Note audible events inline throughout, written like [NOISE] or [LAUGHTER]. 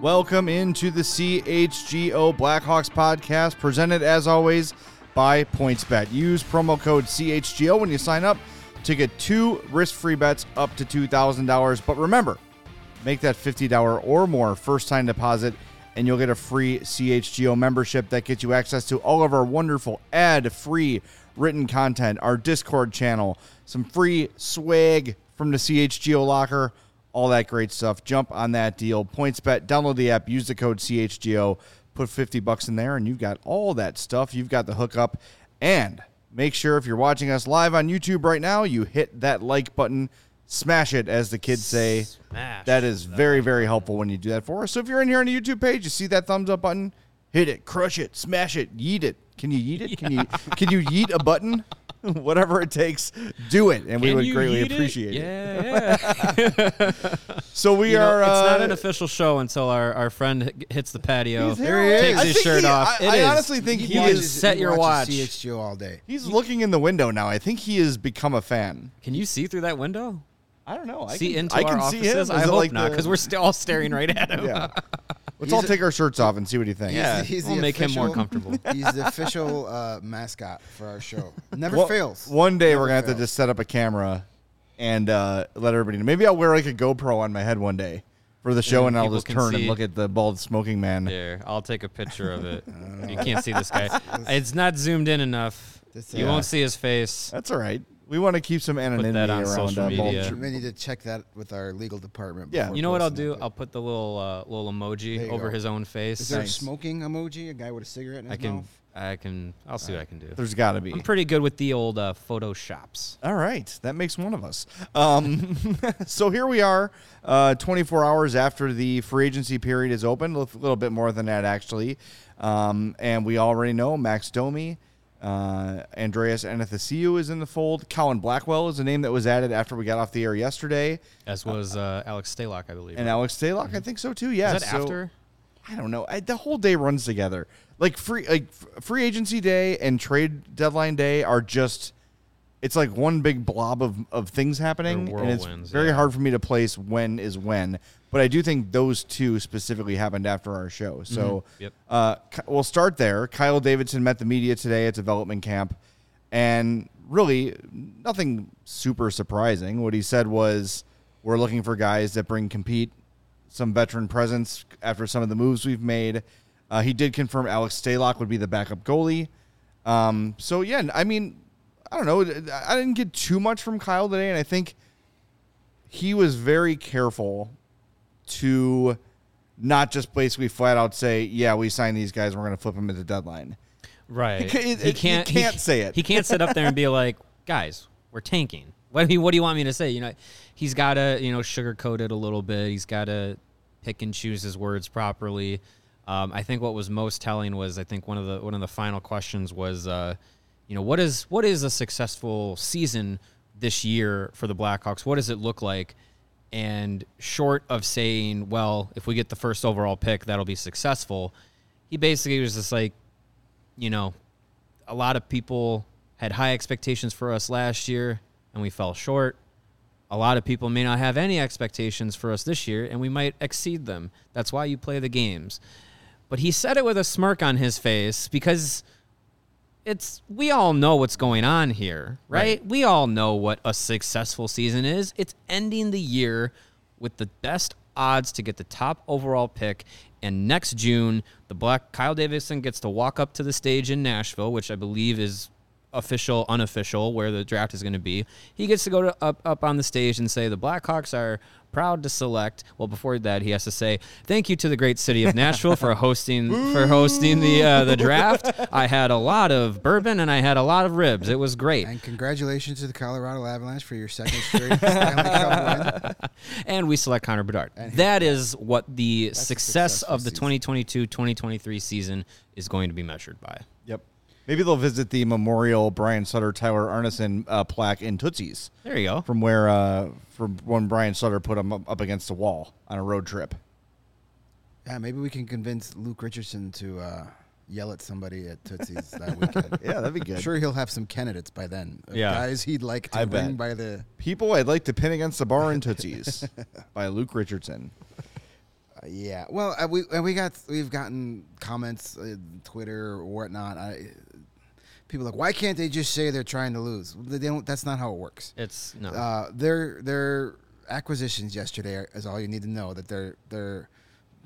Welcome into the CHGO Blackhawks podcast, presented as always by PointsBet. Use promo code CHGO when you sign up to get two risk free bets up to $2,000. But remember, make that $50 or more first time deposit, and you'll get a free CHGO membership that gets you access to all of our wonderful ad free written content, our Discord channel, some free swag from the CHGO locker all that great stuff. Jump on that deal. PointsBet, download the app, use the code CHGO, put 50 bucks in there, and you've got all that stuff. You've got the hookup. And make sure if you're watching us live on YouTube right now, you hit that like button. Smash it, as the kids say. Smash that is very, very helpful when you do that for us. So if you're in here on the YouTube page, you see that thumbs up button, hit it, crush it, smash it, yeet it. Can you yeet it? Can you [LAUGHS] can you yeet a button? [LAUGHS] Whatever it takes, do it, and we would greatly eat it? appreciate it. Yeah, [LAUGHS] yeah. So we You know, are. it's not uh, an official show until our, our friend h- hits the patio, He's here. takes I his shirt he- off. I- It I is. honestly think he is is- set he your watch. watches CHGO all day. He's looking in the window now. I think he has become a fan. Can you see through that window? I don't know. I see can, into I our can see him. offices? Is I hope like not, the- because we're still all staring right at him. Yeah. [LAUGHS] Let's all take our shirts off and see what he thinks. Yeah. He's we'll the make him more comfortable. [LAUGHS] He's the official uh, mascot for our show. Never One- fails. One day Never we're gonna have to just set up a camera and uh, let everybody know. Maybe I'll wear like a GoPro on my head one day for the show, And and I'll just turn and look at the bald smoking man. There, I'll take a picture of it. [LAUGHS] you can't see this guy. It's not zoomed in enough. This, You uh, won't see his face. That's all right. We want to keep some anonymity that on around social uh, bald media. sh- We need to check that with our legal department. Yeah. before You know what I'll posting do? it. I'll put the little uh, little There emoji you over go. his own face. Is there Nice. a smoking emoji? A guy with a cigarette in his I can, mouth? I can, I'll see what I can do. There's got to be. I'm pretty good with the old uh, photoshops. All right, that makes one of us. Um, [LAUGHS] so here we are, uh, 24 hours after the free agency period is open, a little bit more than that actually, um, and we already know Max Domi, uh, Andreas Athanasiou is in the fold. Colin Blackwell is a name that was added after we got off the air yesterday, As was uh, Alex Stalock, I believe. and right? Alex Stalock, I think so too. Yeah, Is that so- after? I don't know. I, the whole day runs together. Like free like free agency day and trade deadline day are just it's like one big blob of, of things happening and it's very yeah. hard for me to place when is when. But I do think those two specifically happened after our show. So Mm-hmm. Yep. uh, we'll start there. Kyle Davidson met the media today at development camp and really nothing super surprising. What he said was we're looking for guys that bring compete some veteran presence after some of the moves we've made. Uh, he did confirm Alex Stalock would be the backup goalie. Um, so yeah, I mean, I don't know. I didn't get too much from Kyle today, and I think he was very careful to not just basically flat out say, "Yeah, we signed these guys. We're going to flip them at the deadline." Right. ca- it- it- he can't say it. He can't sit up there and be [LAUGHS] like, guys, we're tanking. What do you, what do you want me to say? You know, he's got to, you know, sugarcoat it a little bit. He's got to pick and choose his words properly. Um, I think what was most telling was I think one of the one of the final questions was, uh, you know, what is what is a successful season this year for the Blackhawks? What does it look like? And short of saying, well, if we get the first overall pick, that'll be successful. He basically was just like, you know, a lot of people had high expectations for us last year and we fell short. A lot of people may not have any expectations for us this year and we might exceed them. That's why you play the games. But he said it with a smirk on his face because it's we all know what's going on here, right? We all know what a successful season is. It's ending the year with the best odds to get the top overall pick. And next June, the black Kyle Davidson gets to walk up to the stage in Nashville, which I believe is official, unofficial, where the draft is going to be. He gets to go to, up up on the stage and say the Blackhawks are proud to select. Well, before that, he has to say thank you to the great city of Nashville for [LAUGHS] hosting for hosting the uh, the draft. I had a lot of bourbon and I had a lot of ribs. It was great. And congratulations to the Colorado Avalanche for your second straight [LAUGHS] Stanley Cup win. [LAUGHS] and we select Connor Bedard. That is what the a success of the successful 2022-2023 season is going to be measured by. Yep. Maybe they'll visit the memorial Brian Sutter Tyler Arnason uh, plaque in Tootsie's There you go. from where uh, from when Brian Sutter put him up, up against the wall on a road trip. Yeah, maybe we can convince Luke Richardson to uh, yell at somebody at Tootsie's that weekend. [LAUGHS] Yeah, that'd be good. I'm sure he'll have some candidates by then. Yeah. Guys he'd like to I bring bet. by the. People I'd like to pin against the bar in Tootsie's [LAUGHS] by Luke Richardson. Uh, yeah. Well, uh, we and we got we've gotten comments, uh, Twitter or whatnot. I, people are like, why can't they just say they're trying to lose? They don't. That's not how it works. It's no. Uh, their their acquisitions yesterday is all you need to know that they're they're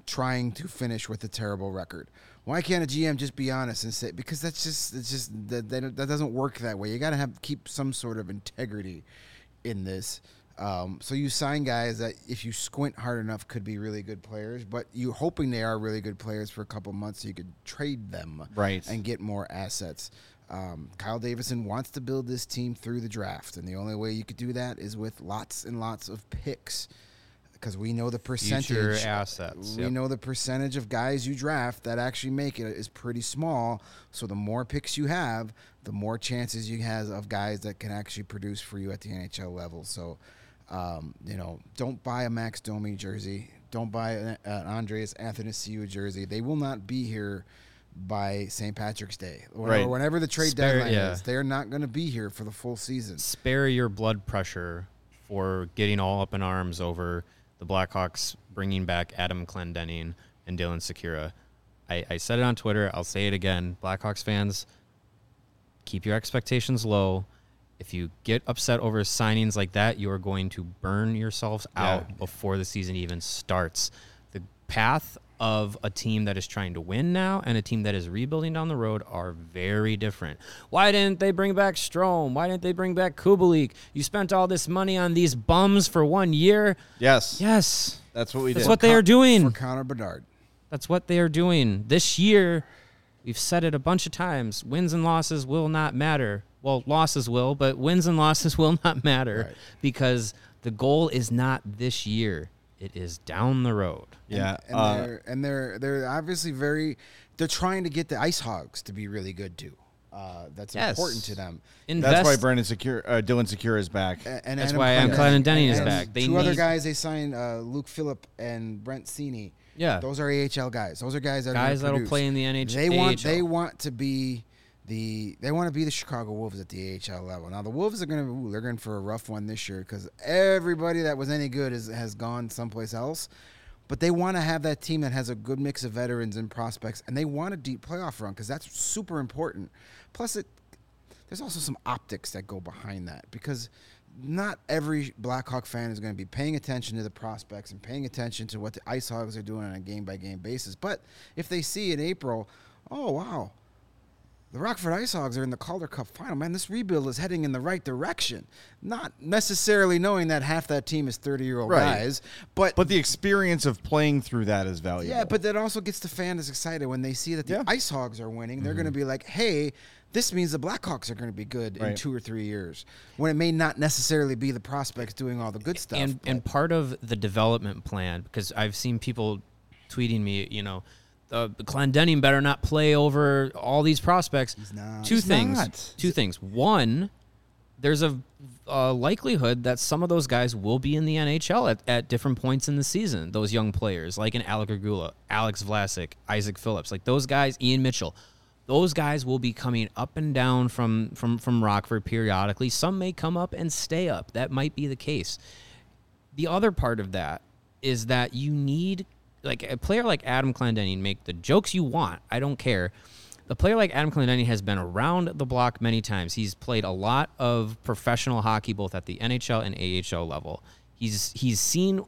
trying to finish with a terrible record. Why can't a GM just be honest and say because that's just it's just that that, that doesn't work that way. You got to have keep some sort of integrity in this. Um, so you sign guys that if you squint hard enough could be really good players, but you hoping they are really good players for a couple months so you could trade them Right. and get more assets. Um, Kyle Davidson wants to build this team through the draft, and the only way you could do that is with lots and lots of picks, because we know the percentage. Future assets. We Yep. know the percentage of guys you draft that actually make it is pretty small. So the more picks you have, the more chances you have of guys that can actually produce for you at the NHL level. So, um, you know, don't buy a Max Domi jersey. Don't buy an, an Andreas Athanasiou jersey. They will not be here by St. Patrick's Day or Right. whenever the trade Spare- deadline yeah. is. They're not going to be here for the full season. spare your blood pressure for getting all up in arms over the Blackhawks bringing back Adam Clendenning and Dylan Sikura. I, I said it on Twitter. I'll say it again. Blackhawks fans, keep your expectations low. If you get upset over signings like that, you are going to burn yourselves out before the season even starts. The path of a team that is trying to win now and a team that is rebuilding down the road are very different. Why didn't they bring back Strome? Why didn't they bring back Kubalik? You spent all this money on these bums for one year. Yes. Yes. That's what we That's did. what they are doing. For Connor Bedard. That's what they are doing. This year, we've said it a bunch of times wins and losses will not matter. Well, losses will, but wins and losses [LAUGHS] will not matter Right. because the goal is not this year, it is down the road. yeah. and uh, they're and they're they're obviously very they're trying to get the ice hogs to be really good too. Uh, that's Yes. important to them. Invest. that's why Brandon Sikura, uh, Dylan Sikura is back. A- And That's Adam why Adam Clendenning- Clendenning is back. They two other guys they signed, uh, Luke Philp and Brett Seney. Yeah. those are AHL guys. Those are guys that are Guys gonna that'll produce. play in the NH They want AHL. they want to be the they want to be the Chicago Wolves at the AHL level. Now the Wolves are gonna ooh, they're going for a rough one this year because everybody that was any good is, has gone someplace else. But they want to have that team that has a good mix of veterans and prospects, and they want a deep playoff run because that's super important. Plus, it there's also some optics that go behind that because not every Blackhawk fan is going to be paying attention to the prospects and paying attention to what the Ice Hogs are doing on a game by game basis. But if they see in April, oh wow, the Rockford Ice Hogs are in the Calder Cup final. Man, this rebuild is heading in the right direction. Not necessarily knowing that half that team is 30 year old Right. guys, but But the experience of playing through that is valuable. yeah, but that also gets the fans excited when they see that the Yeah. Ice Hogs are winning. They're going to mm-hmm. be like, hey, this means the Blackhawks are going to be good in two or three years. When it may not necessarily be the prospects doing all the good stuff. and but- and part of the development plan because I've seen people tweeting me, you know, uh, Clendenning better not play over all these prospects. Two He's things. not. Two things. One, there's a, a likelihood that some of those guys will be in the NHL at, at different points in the season. Those young players like an Alec Regula, Alex Vlasic, Isaac Phillips, like those guys, Ian Mitchell. Those guys will be coming up and down from from from Rockford periodically. Some may come up and stay up. That might be the case the other part of that is that you need like a player like Adam Clendenning make the jokes you want. I don't care. a player like Adam Clendenning has been around the block many times. He's played a lot of professional hockey, both at the NHL and AHL level. He's he's seen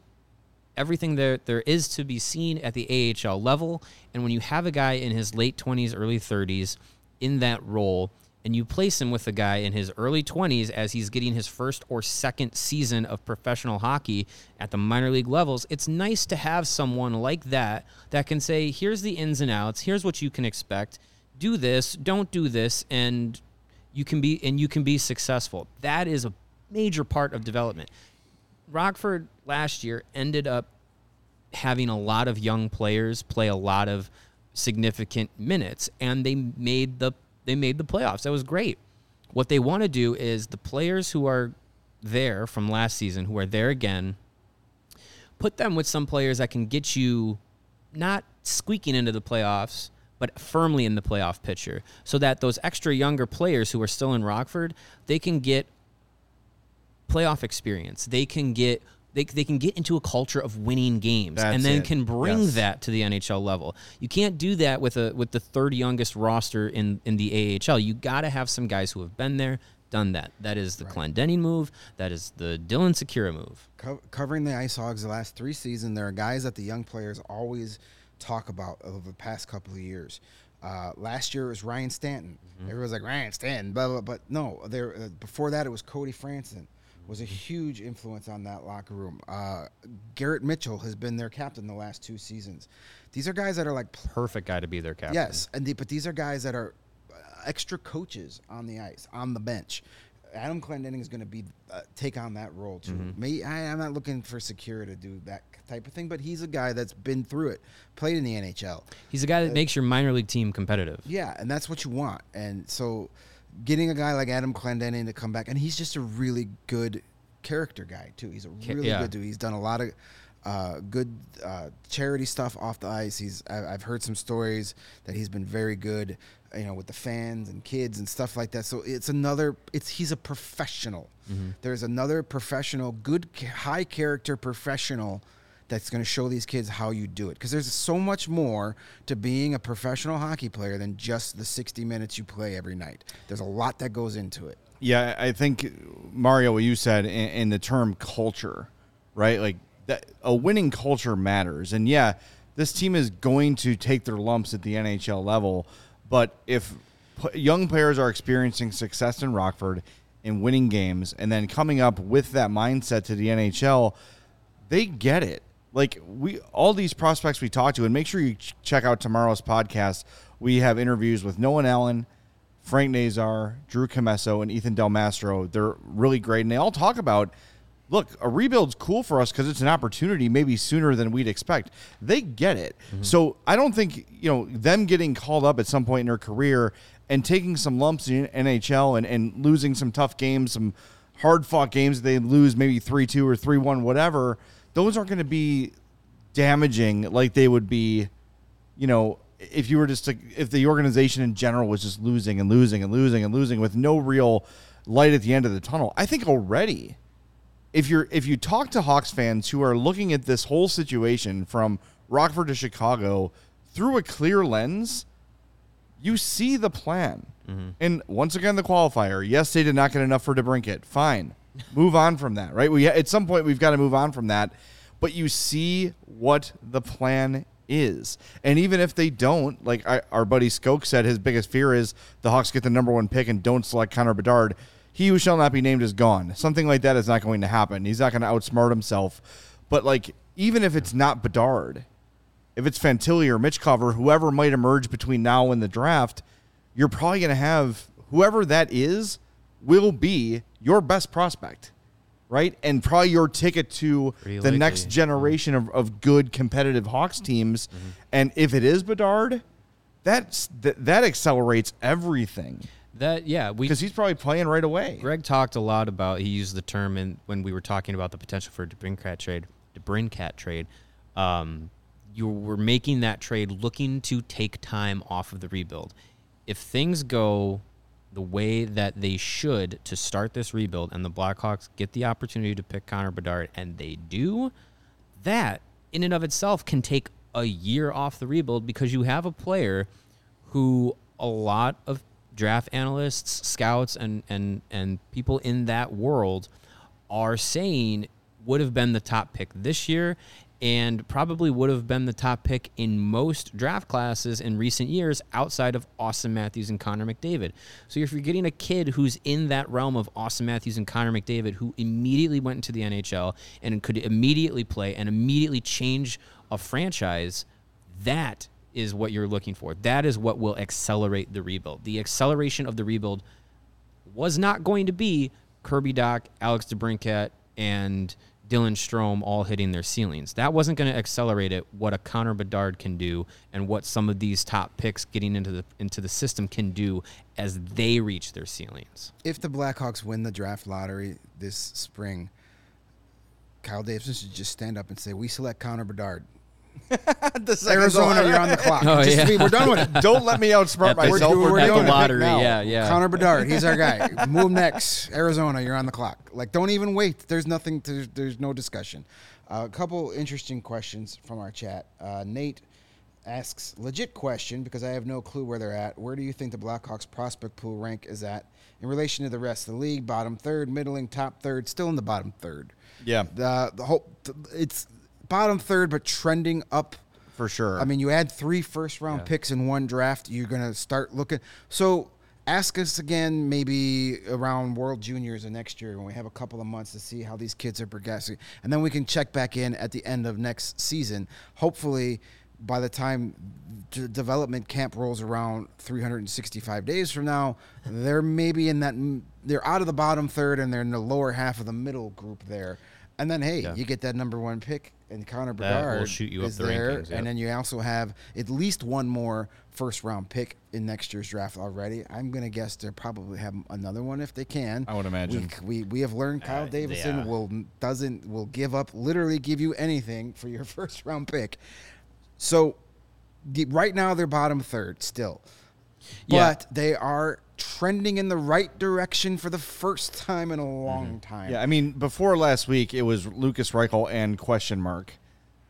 everything there there is to be seen at the AHL level. And when you have a guy in his late twenties, early thirties in that role, and you place him with a guy in his early 20s as he's getting his first or second season of professional hockey at the minor league levels, it's nice to have someone like that that can say, here's the ins and outs, here's what you can expect, do this, don't do this, and you can be and you can be successful. That is a major part of development. Rockford last year ended up having a lot of young players play a lot of significant minutes and they made the they made the playoffs. That was great. What they want to do is the players who are there from last season, who are there again, put them with some players that can get you not squeaking into the playoffs, but firmly in the playoff picture, so that those extra younger players who are still in Rockford, they can get playoff experience. They can get they, they can get into a culture of winning games That's and then it. can bring Yes. that to the NHL level. You can't do that with a with the third youngest roster in in the AHL. You got to have some guys who have been there, done that. That is the Clendenning move. That is the Dylan Sikura move. Co- covering the Ice Hogs the last three seasons, there are guys that the young players always talk about over the past couple of years. Uh, last year it was Ryan Stanton. Everyone's like Ryan Stanton, blah blah. But no, there uh, before that it was Cody Franson. Was a huge influence on that locker room. Uh, Garrett Mitchell has been their captain the last two seasons. These are guys that are like Perfect guy to be their captain. Yes, and the, but these are guys that are uh, extra coaches on the ice, on the bench. Adam Clendenning is going to be uh, take on that role too. Mm-hmm. Me, I, I'm not looking for Sikura to do that type of thing, but he's a guy that's been through it, played in the NHL. He's a guy that makes your minor league team competitive. Yeah, and that's what you want. And so, getting a guy like Adam Clendenning to come back, and he's just a really good character guy too. He's a really yeah. good dude. He's done a lot of uh, good uh, charity stuff off the ice. He's I, I've heard some stories that he's been very good, you know, with the fans and kids and stuff like that. So it's another. It's he's a professional. There's another professional, good, high character professional that's going to show these kids how you do it. Because there's so much more to being a professional hockey player than just the 60 minutes you play every night. There's a lot that goes into it. Yeah, I think Mario, what you said in, in the term culture, right? Like that, a winning culture matters, and yeah, this team is going to take their lumps at the NHL level. But if young players are experiencing success in Rockford and winning games, and then coming up with that mindset to the NHL, they get it. Like we, all these prospects we talk to, and make sure you ch- check out tomorrow's podcast. We have interviews with Nolan Allan, Frank Nazar, Drew Commesso, and Ethan Del Mastro. They're really great, and they all talk about. Look, a rebuild's cool for us because it's an opportunity, maybe sooner than we'd expect. They get it, mm-hmm. so I don't think you know them getting called up at some point in their career and taking some lumps in NHL and, and losing some tough games, some hard fought games. They lose maybe three two or three one, whatever. Those aren't going to be damaging like they would be you know, if you were just to, if the organization in general was just losing and losing and losing and losing with no real light at the end of the tunnel, I think already, if you're if you talk to Hawks fans who are looking at this whole situation from Rockford to Chicago through a clear lens, you see the plan. Mm-hmm. And once again, the qualifier. Yes, they did not get enough for DeBrincat. Fine, move on from that. Right? We at some point we've got to move on from that. But you see what the plan is, and even if they don't, like I, our buddy Skoke said, his biggest fear is the Hawks get the number one pick and don't select Connor Bedard. He who shall not be named is gone. Something like that is not going to happen. He's not going to outsmart himself. But like, even if it's not Bedard, if it's Fantilli or Michkov, whoever might emerge between now and the draft, you're probably going to have whoever that is will be your best prospect, right? And probably your ticket to Pretty the likely, next generation of, of good competitive Hawks teams. And if it is Bedard, that's that, that accelerates everything That yeah, we because he's probably playing right away. Greg talked a lot about. He used the term in when we were talking about the potential for a DeBrincat trade. DeBrincat trade. Um, you were making that trade looking to take time off of the rebuild. If things go the way that they should to start this rebuild, and the Blackhawks get the opportunity to pick Connor Bedard, and they do, that in and of itself can take a year off the rebuild because you have a player who a lot of draft analysts, scouts, and and and people in that world are saying would have been the top pick this year and probably would have been the top pick in most draft classes in recent years outside of Auston Matthews and Connor McDavid. So if you're getting a kid who's in that realm of Auston Matthews and Connor McDavid who immediately went into the NHL and could immediately play and immediately change a franchise, that is what you're looking for. That is what will accelerate the rebuild. The acceleration of the rebuild was not going to be Kirby Dach, Alex DeBrincat, and Dylan Strome all hitting their ceilings. That wasn't going to accelerate it. What a Connor Bedard can do, and what some of these top picks getting into the into the system can do as they reach their ceilings. If the Blackhawks win the draft lottery this spring, Kyle Davidson should just stand up and say, "We select Connor Bedard." [LAUGHS] The Arizona, one. you're on the clock. Oh, Just- yeah. we- we're done with it. Don't let me outsmart At myself. we're We're, doing doing it. it. lottery, now. yeah, yeah. Connor Bedard, he's our guy. [LAUGHS] Move next, Arizona. You're on the clock. Like, don't even wait. There's nothing. To, there's no discussion. Uh, a couple interesting questions from our chat. Uh, Nate asks legit question because I have no clue where they're at. Where do you think the Blackhawks prospect pool rank is at in relation to the rest of the league? Bottom third, middling, top third, still in the bottom third. Yeah, The the whole it's bottom third, but trending up for sure. I mean, you add three first round picks in one draft. You're gonna start looking. So ask us again, maybe around World Juniors of next year when we have a couple of months to see how these kids are progressing, and then we can check back in at the end of next season. Hopefully, by the time d- development camp rolls around 365 days from now, they're maybe in that. They're out of the bottom third and they're in the lower half of the middle group there. And then, hey, Yeah. you get that number one pick, and Connor Bedard shoot you up is the there, rankings, yep. and then you also have at least one more first round pick in next year's draft already. I'm gonna guess they probably have another one if they can. I would imagine. We we, we have learned Kyle Uh, Davidson yeah. will doesn't will give up literally give you anything for your [LAUGHS] first round pick. So the- right now they're bottom third still, Yeah. but they are trending in the right direction for the first time in a Mm-hmm. long time. yeah, I mean, before last week, it was Lukas Reichel and question mark.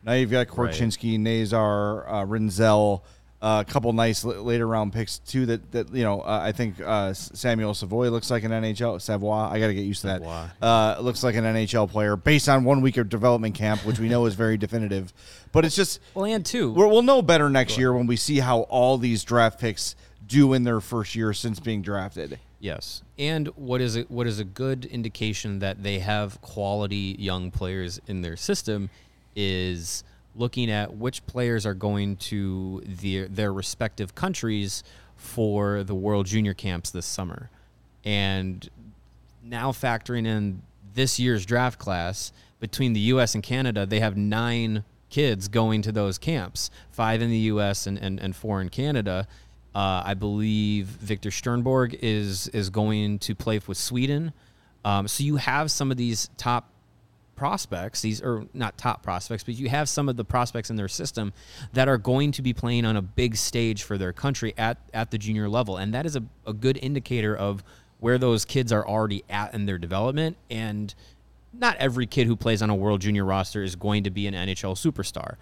Now you've got Korchinski, Nazar, uh, Rinzel, uh, a couple nice l- later round picks too. That that you know, uh, I think uh, Samuel Savoy looks like an NHL Savoy. I got to get used to that. Savoy. Uh, looks like an NHL player based on one week of development camp, which we know is very definitive. But it's just Well, and two, we'll know better next year when we see how all these draft picks do in their first year since being drafted. Yes, and what is a, what is a good indication that they have quality young players in their system is looking at which players are going to their their respective countries for the World Junior camps this summer, and now factoring in this year's draft class between the U.S. and Canada, they have nine kids going to those camps, five in the U.S. and, and, and four in Canada. Uh, I believe Victor Stjernborg is is going to play with Sweden. Um, so you have some of these top prospects, these are not top prospects, but you have some of the prospects in their system that are going to be playing on a big stage for their country at, at the junior level. And that is a, a good indicator of where those kids are already at in their development. And not every kid who plays on a world junior roster is going to be an NHL superstar.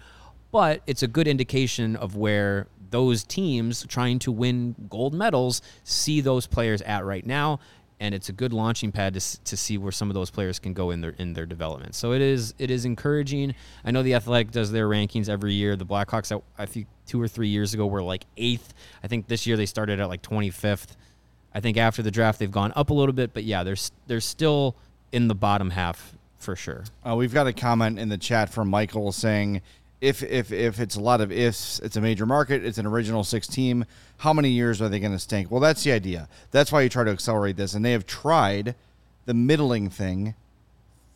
But it's a good indication of where those teams trying to win gold medals see those players at right now and it's a good launching pad to, to see where some of those players can go in their in their development. So it is it is encouraging. I know the Athletic does their rankings every year. The Blackhawks, I- think two or three years ago, were like eighth. I think this year they started at like twenty fifth. I think after the draft they've gone up a little bit, but yeah, they're they're still in the bottom half for sure. Uh, we've got a comment in the chat from Michael saying, if if if it's a lot of ifs, it's a major market, it's an original six team. How many years are they going to stink? Well, that's the idea. That's why you try to accelerate this, and they have tried the middling thing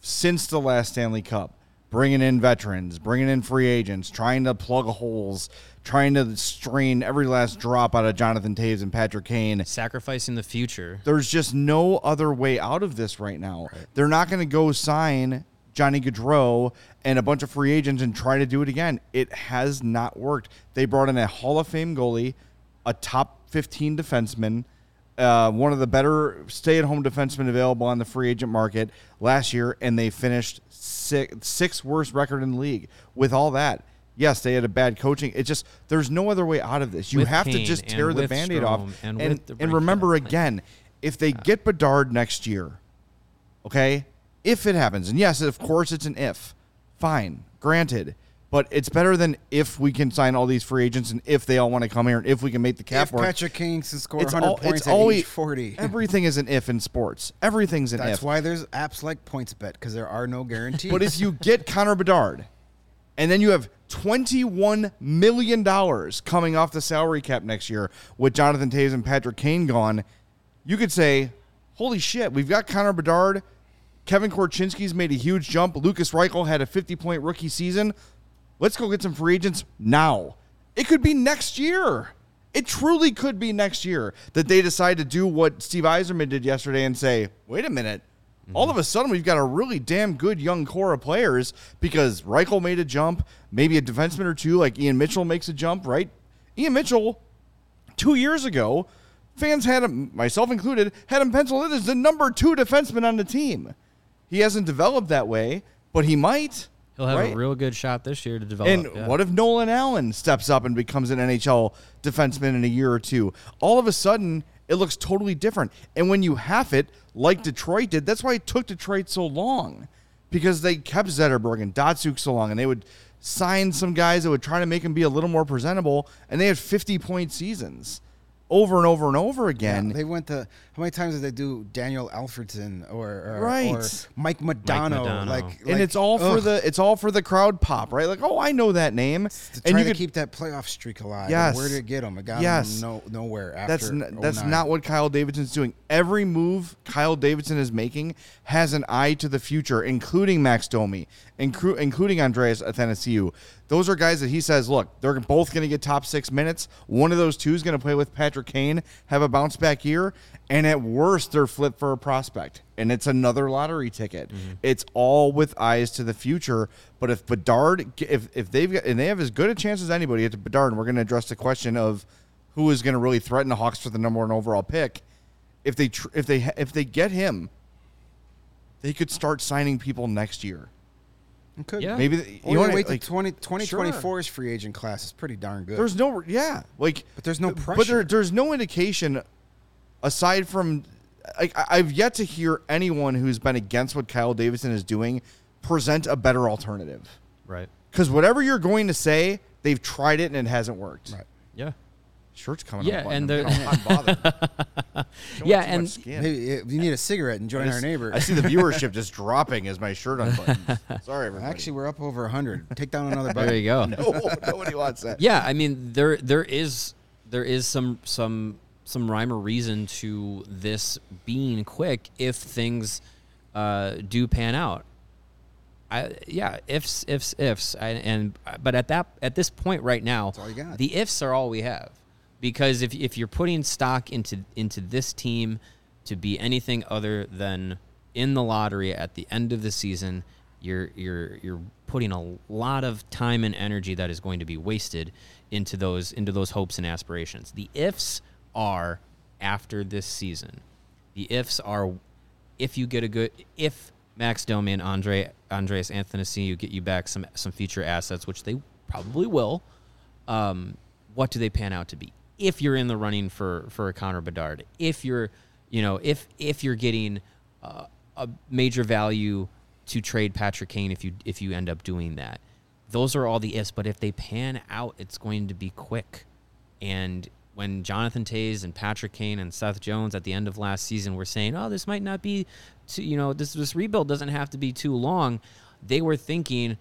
since the last Stanley Cup, bringing in veterans, bringing in free agents, trying to plug holes, trying to strain every last drop out of Jonathan Toews and Patrick Kane Sacrificing the future. there's just no other way out of this right now. They're not going to go sign Johnny Gaudreau and a bunch of free agents and try to do it again. It has not worked. They brought in a Hall of Fame goalie, a top 15 defenseman, uh, one of the better stay-at-home defensemen available on the free agent market last year, and they finished six, sixth worst record in the league. With all that, Yes, they had a bad coaching. It's just there's no other way out of this. You With have to just tear the with band-aid off. And And and remember again, if they get Bedard next year, okay? If it happens, and yes, of course it's an if. Fine, granted. But it's better than if we can sign all these free agents and if they all want to come here and if we can make the cap if work. Patrick King can score it's 100 all, points it's at always age 40. [LAUGHS] Everything is an if in sports. Everything's an That's if. That's why there's apps like PointsBet because there are no guarantees. But if you get Connor Bedard, and then you have twenty-one million dollars coming off the salary cap next year with Jonathan Toews and Patrick Kane gone, you could say, "Holy shit, we've got Connor Bedard." Kevin Korchinski's made a huge jump. Lukas Reichel had a 50-point rookie season. Let's go get some free agents now. It could be next year. It truly could be next year that they decide to do what Steve Yzerman did yesterday and say, wait a minute. All of a sudden, we've got a really damn good young core of players because Reichel made a jump, maybe a defenseman or two, like Ian Mitchell makes a jump, right? Ian Mitchell, two years ago, fans had him, myself included, had him penciled in as the number two defenseman on the team. He hasn't developed that way, but he might. He'll have right? a real good shot this year to develop. And yeah. what if Nolan Allan steps up and becomes an NHL defenseman in a year or two? All of a sudden, it looks totally different. And when you have it, like Detroit did, that's why it took Detroit so long because they kept Zetterberg and Datsyuk so long, and they would sign some guys that would try to make them be a little more presentable, and they had 50 point seasons over and over and over again. they went to how many times did they do Daniel Alfredsson or, or, Right. or Mike Modano? Modano. Like, and it's all for the it's all for the crowd pop, right? Like, oh, I know that name, to and you to could keep that playoff streak alive. Yes. And where did it get him? It got Yes. them no, nowhere after. That's n- that's not oh what Kyle Davidson's doing. Every move Kyle Davidson is making has an eye to the future, including Max Domi, inclu- including Andreas Athanasiou. Those are guys that he says, look, they're both going to get top six minutes. One of those two is going to play with Patrick Kane, have a bounce back year, and at worst, they're flipped for a prospect, and it's another lottery ticket. Mm-hmm. It's all with eyes to the future. But if Bedard, if if they've got, and they have as good a chance as anybody at Bedard, and we're going to address the question of who is going to really threaten the Hawks for the number one overall pick. If they tr- if they if they get him, they could start signing people next year. It could. Yeah. Maybe the, Or you you know, wait like, till 20, 2024's Sure. free agent class is pretty darn good. There's no yeah, like But there's no pressure. But there, there's no indication aside from like I- I've yet to hear anyone who's been against what Kyle Davidson is doing present a better alternative. right. Because whatever you're going to say, they've tried it and it hasn't worked. Right. Yeah. Shirt's coming Yeah, up. and him. they're- I'm not bothered. [LAUGHS] Yeah, and- Maybe if you need a cigarette and join I our neighbor. I see the [LAUGHS] viewership just dropping as my shirt unbuttons. [LAUGHS] Sorry, everybody. Actually, we're up over 100. Take down another button. There you go. no, nobody wants that. Yeah, I mean there there is there is some some some rhyme or reason to this being quick if things uh, do pan out. I yeah, ifs ifs ifs, I, and but at that at this point right now, all you got. the ifs are all we have, because if if you're putting stock into into this team to be anything other than in the lottery at the end of the season, you're you're you're putting a lot of time and energy that is going to be wasted into those into those hopes and aspirations. The ifs are after this season. The ifs are if you get a good if Max Domi and Andre Andreas Anthony get you back some some future assets, which they probably will. Um, what do they pan out to be? If you're in the running for for a Connor Bedard, if you're you know if if you're getting uh, a major value to trade Patrick Kane, if you if you end up doing that, those are all the ifs. But if they pan out, it's going to be quick. And when Jonathan Toews and Patrick Kane and Seth Jones at the end of last season were saying, "Oh, this might not be, too, you know, this this rebuild doesn't have to be too long," they were thinking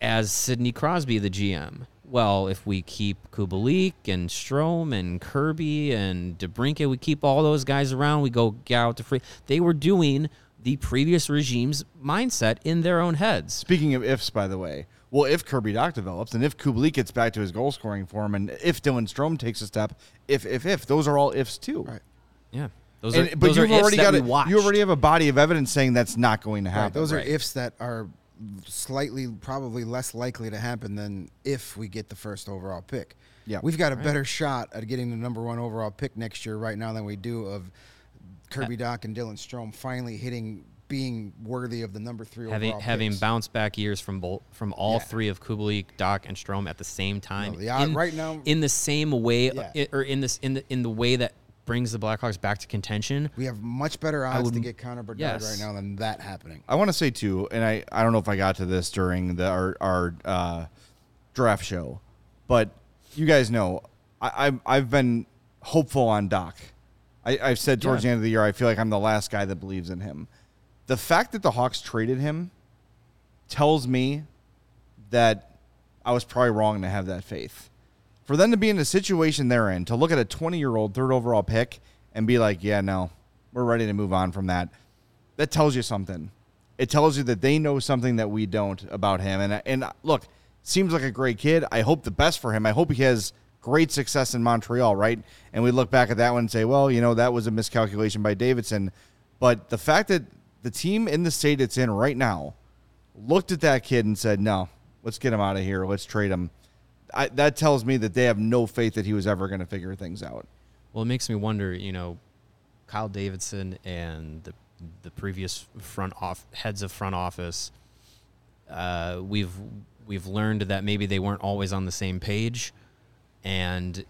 as Sidney Crosby, the GM. Well, if we keep Kubalik and Strome and Kirby and DeBrincat, we keep all those guys around. We go out to free. They were doing the previous regime's mindset in their own heads. Speaking of ifs, by the way, well, if Kirby Dach develops, and if Kubalik gets back to his goal scoring form, and if Dylan Strome takes a step, if if if those are all ifs too. Right. Yeah, those And, are. but those you've ifs already that got we it. watched. You already have a body of evidence saying that's not going to happen. Right, those are right. ifs that are slightly, probably less likely to happen than if we get the first overall pick. Yeah. we've got a better shot at getting the number one overall pick next year right now than we do of Kirby Dach and Dylan Strome finally hitting being worthy of the number three having overall having picks. bounced back years from both from all Yeah. three of Kubalik, Dach, and Strome at the same time. the odd- right now- in the same way, Yeah. i- or in this in the in the way that brings the Blackhawks back to contention. We have much better odds to get Connor Bedard yes. right now than that happening. I want to say too, and I, I don't know if I got to this during the our, our uh, draft show, but you guys know I, I've I've been hopeful on Dach. I, I've said towards Yeah. the end of the year I feel like I'm the last guy that believes in him. The fact that the Hawks traded him tells me that I was probably wrong to have that faith. For them to be in the situation they're in, to look at a 20 year old third overall pick and be like, yeah, no, we're ready to move on from that, that tells you something. It tells you that they know something that we don't about him. And and uh, look, seems like a great kid. I hope the best for him. I hope he has great success in Montreal, right? And we look back at that one and say, well, you know, that was a miscalculation by Davidson. But the fact that the team in the state it's in right now looked at that kid and said, no, let's get him out of here. Let's trade him. I, that tells me that they have no faith that he was ever going to figure things out. Well, it makes me wonder. You know, Kyle Davidson and the the previous front off heads of front office. Uh, we've we've learned that maybe they weren't always on the same page, and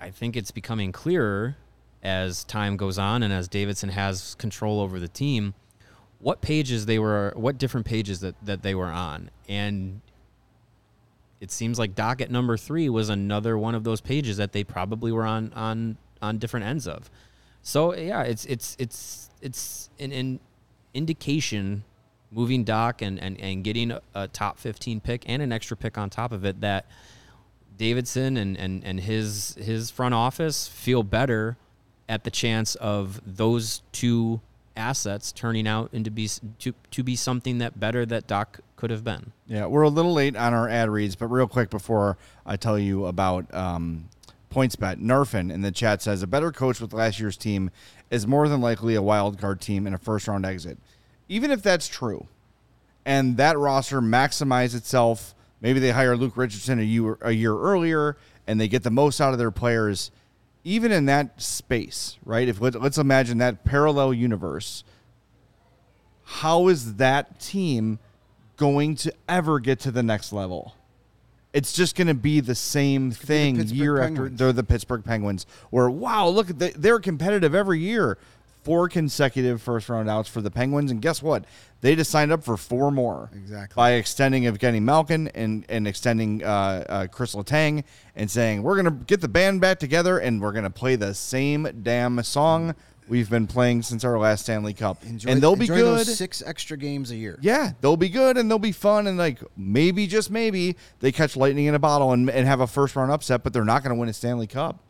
I think it's becoming clearer as time goes on and as Davidson has control over the team, what pages they were, what different pages that that they were on, and it seems like docket number three was another one of those pages that they probably were on on on different ends of. So yeah, it's it's it's it's an, an indication moving Dach and, and, and getting a, a top 15 pick and an extra pick on top of it that Davidson and, and, and his his front office feel better at the chance of those two assets turning out into be to, to be something that better that Dach could have been. Yeah, we're a little late on our ad reads, but real quick before I tell you about um, PointsBet, Nerfin in the chat says a better coach with last year's team is more than likely a wild card team in a first round exit. Even if that's true, and that roster maximize itself, maybe they hire Luke Richardson a year, a year earlier and they get the most out of their players. Even in that space, right? If let, let's imagine that parallel universe, how is that team going to ever get to the next level? It's just going to be the same thing year after. They're the Pittsburgh Penguins. Where wow, look at they're competitive every year. Four consecutive first round outs for the Penguins, and guess what? They just signed up for four more. Exactly. by extending Evgeny Malkin and and extending uh, uh, Chris Letang and saying we're going to get the band back together and we're going to play the same damn song we've been playing since our last Stanley Cup, Enjoy, and they'll be good. Six extra games a year. Yeah, they'll be good and they'll be fun and like maybe just maybe they catch lightning in a bottle and, and have a first round upset, but they're not going to win a Stanley Cup.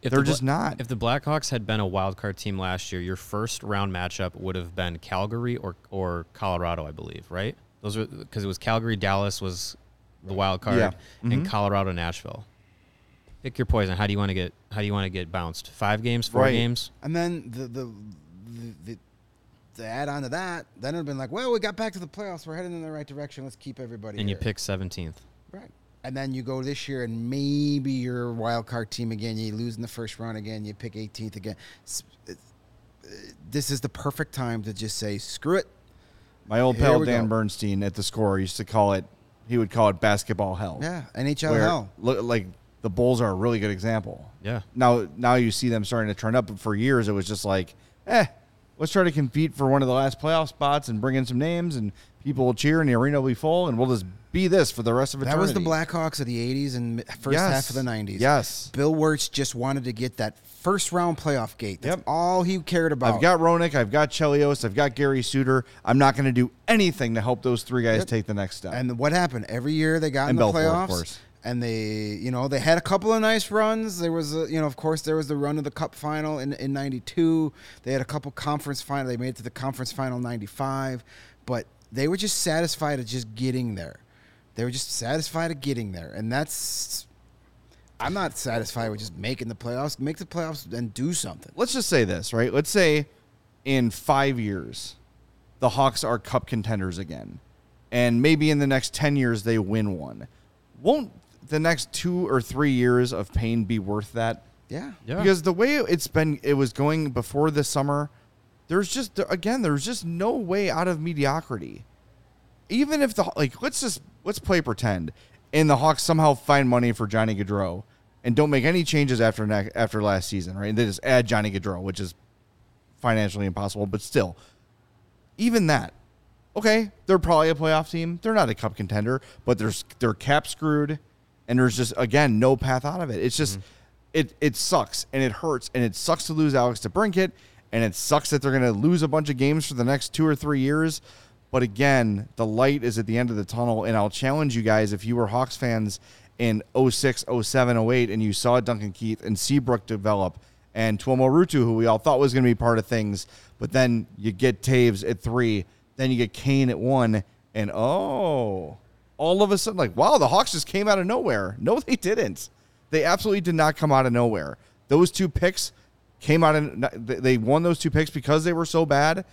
If They're the just not. If the Blackhawks had been a wild card team last year, your first round matchup would have been Calgary or or Colorado, I believe, right? Those were because it was Calgary, Dallas was the wild card, Yeah. and Mhm. Colorado, Nashville. Pick your poison. How do you want to get? How do you want to get bounced? Five games, four Right. games. And then the the the, the to add on to that, then it'd been like, well, we got back to the playoffs. We're heading in the right direction. Let's keep everybody. and you pick seventeenth. right. And then you go this year, and maybe you're a wild card team again. You lose in the first round again. You pick 18th again. It's- it's- uh, This is the perfect time to just say, screw it. My old Here pal Dan go. Bernstein at the score used to call it. He would call it basketball hell. Yeah, NHL where, hell. Look, like the Bulls are a really good example. Yeah. Now, now you see them starting to turn up. But for years, it was just like, eh, let's try to compete for one of the last playoff spots and bring in some names, and people will cheer, and the arena will be full, and we'll just be this for the rest of eternity. That was the Blackhawks of the 80s and first Yes. half of the 90s. Yes. Bill Wirtz just wanted to get that first round playoff gate. That's Yep. all he cared about. I've got Roenick, I've got Chelios, I've got Gary Suter. I'm not going to do anything to help those three guys Yep. take the next step. And what happened? Every year they got in the playoffs. And they, you know, they had a couple of nice runs. There was, a, you know, of course, there was the run of the Cup final in in '92. They had a couple conference final. They made it to the conference final '95, but they were just satisfied at just getting there. They were just satisfied at getting there, and that's. I'm not satisfied with just making the playoffs. Make the playoffs and do something. let's just say this, right? Let's say in five years, the Hawks are cup contenders again. And maybe in the next 10 years, they win one. Won't the next two or three years of pain be worth that? Yeah. Yeah. Because the way it's been, it was going before this summer, there's just again, there's just no way out of mediocrity. Even if the like, let's just let's play pretend, and the Hawks somehow find money for Johnny Gaudreau and don't make any changes after ne- after last season, right? And they just add Johnny Gaudreau, which is financially impossible, but still, even that, okay, they're probably a playoff team. They're not a cup contender, but there's they're cap screwed, and there's just again no path out of it. It's just mm-hmm. it it sucks and it hurts and it sucks to lose Alex to DeBrincat, and it sucks that they're gonna lose a bunch of games for the next two or three years. But again, the light is at the end of the tunnel, and I'll challenge you guys if you were Hawks fans in 06, 07, 08, and you saw Duncan Keith and Seabrook develop and Tuomo Ruutu, who we all thought was going to be part of things, but then you get Toews at three, then you get Kane at one, and oh, all of a sudden, like, wow, the Hawks just came out of nowhere. No, they didn't. They absolutely did not come out of nowhere. Those two picks came out and they won those two picks because they were so bad.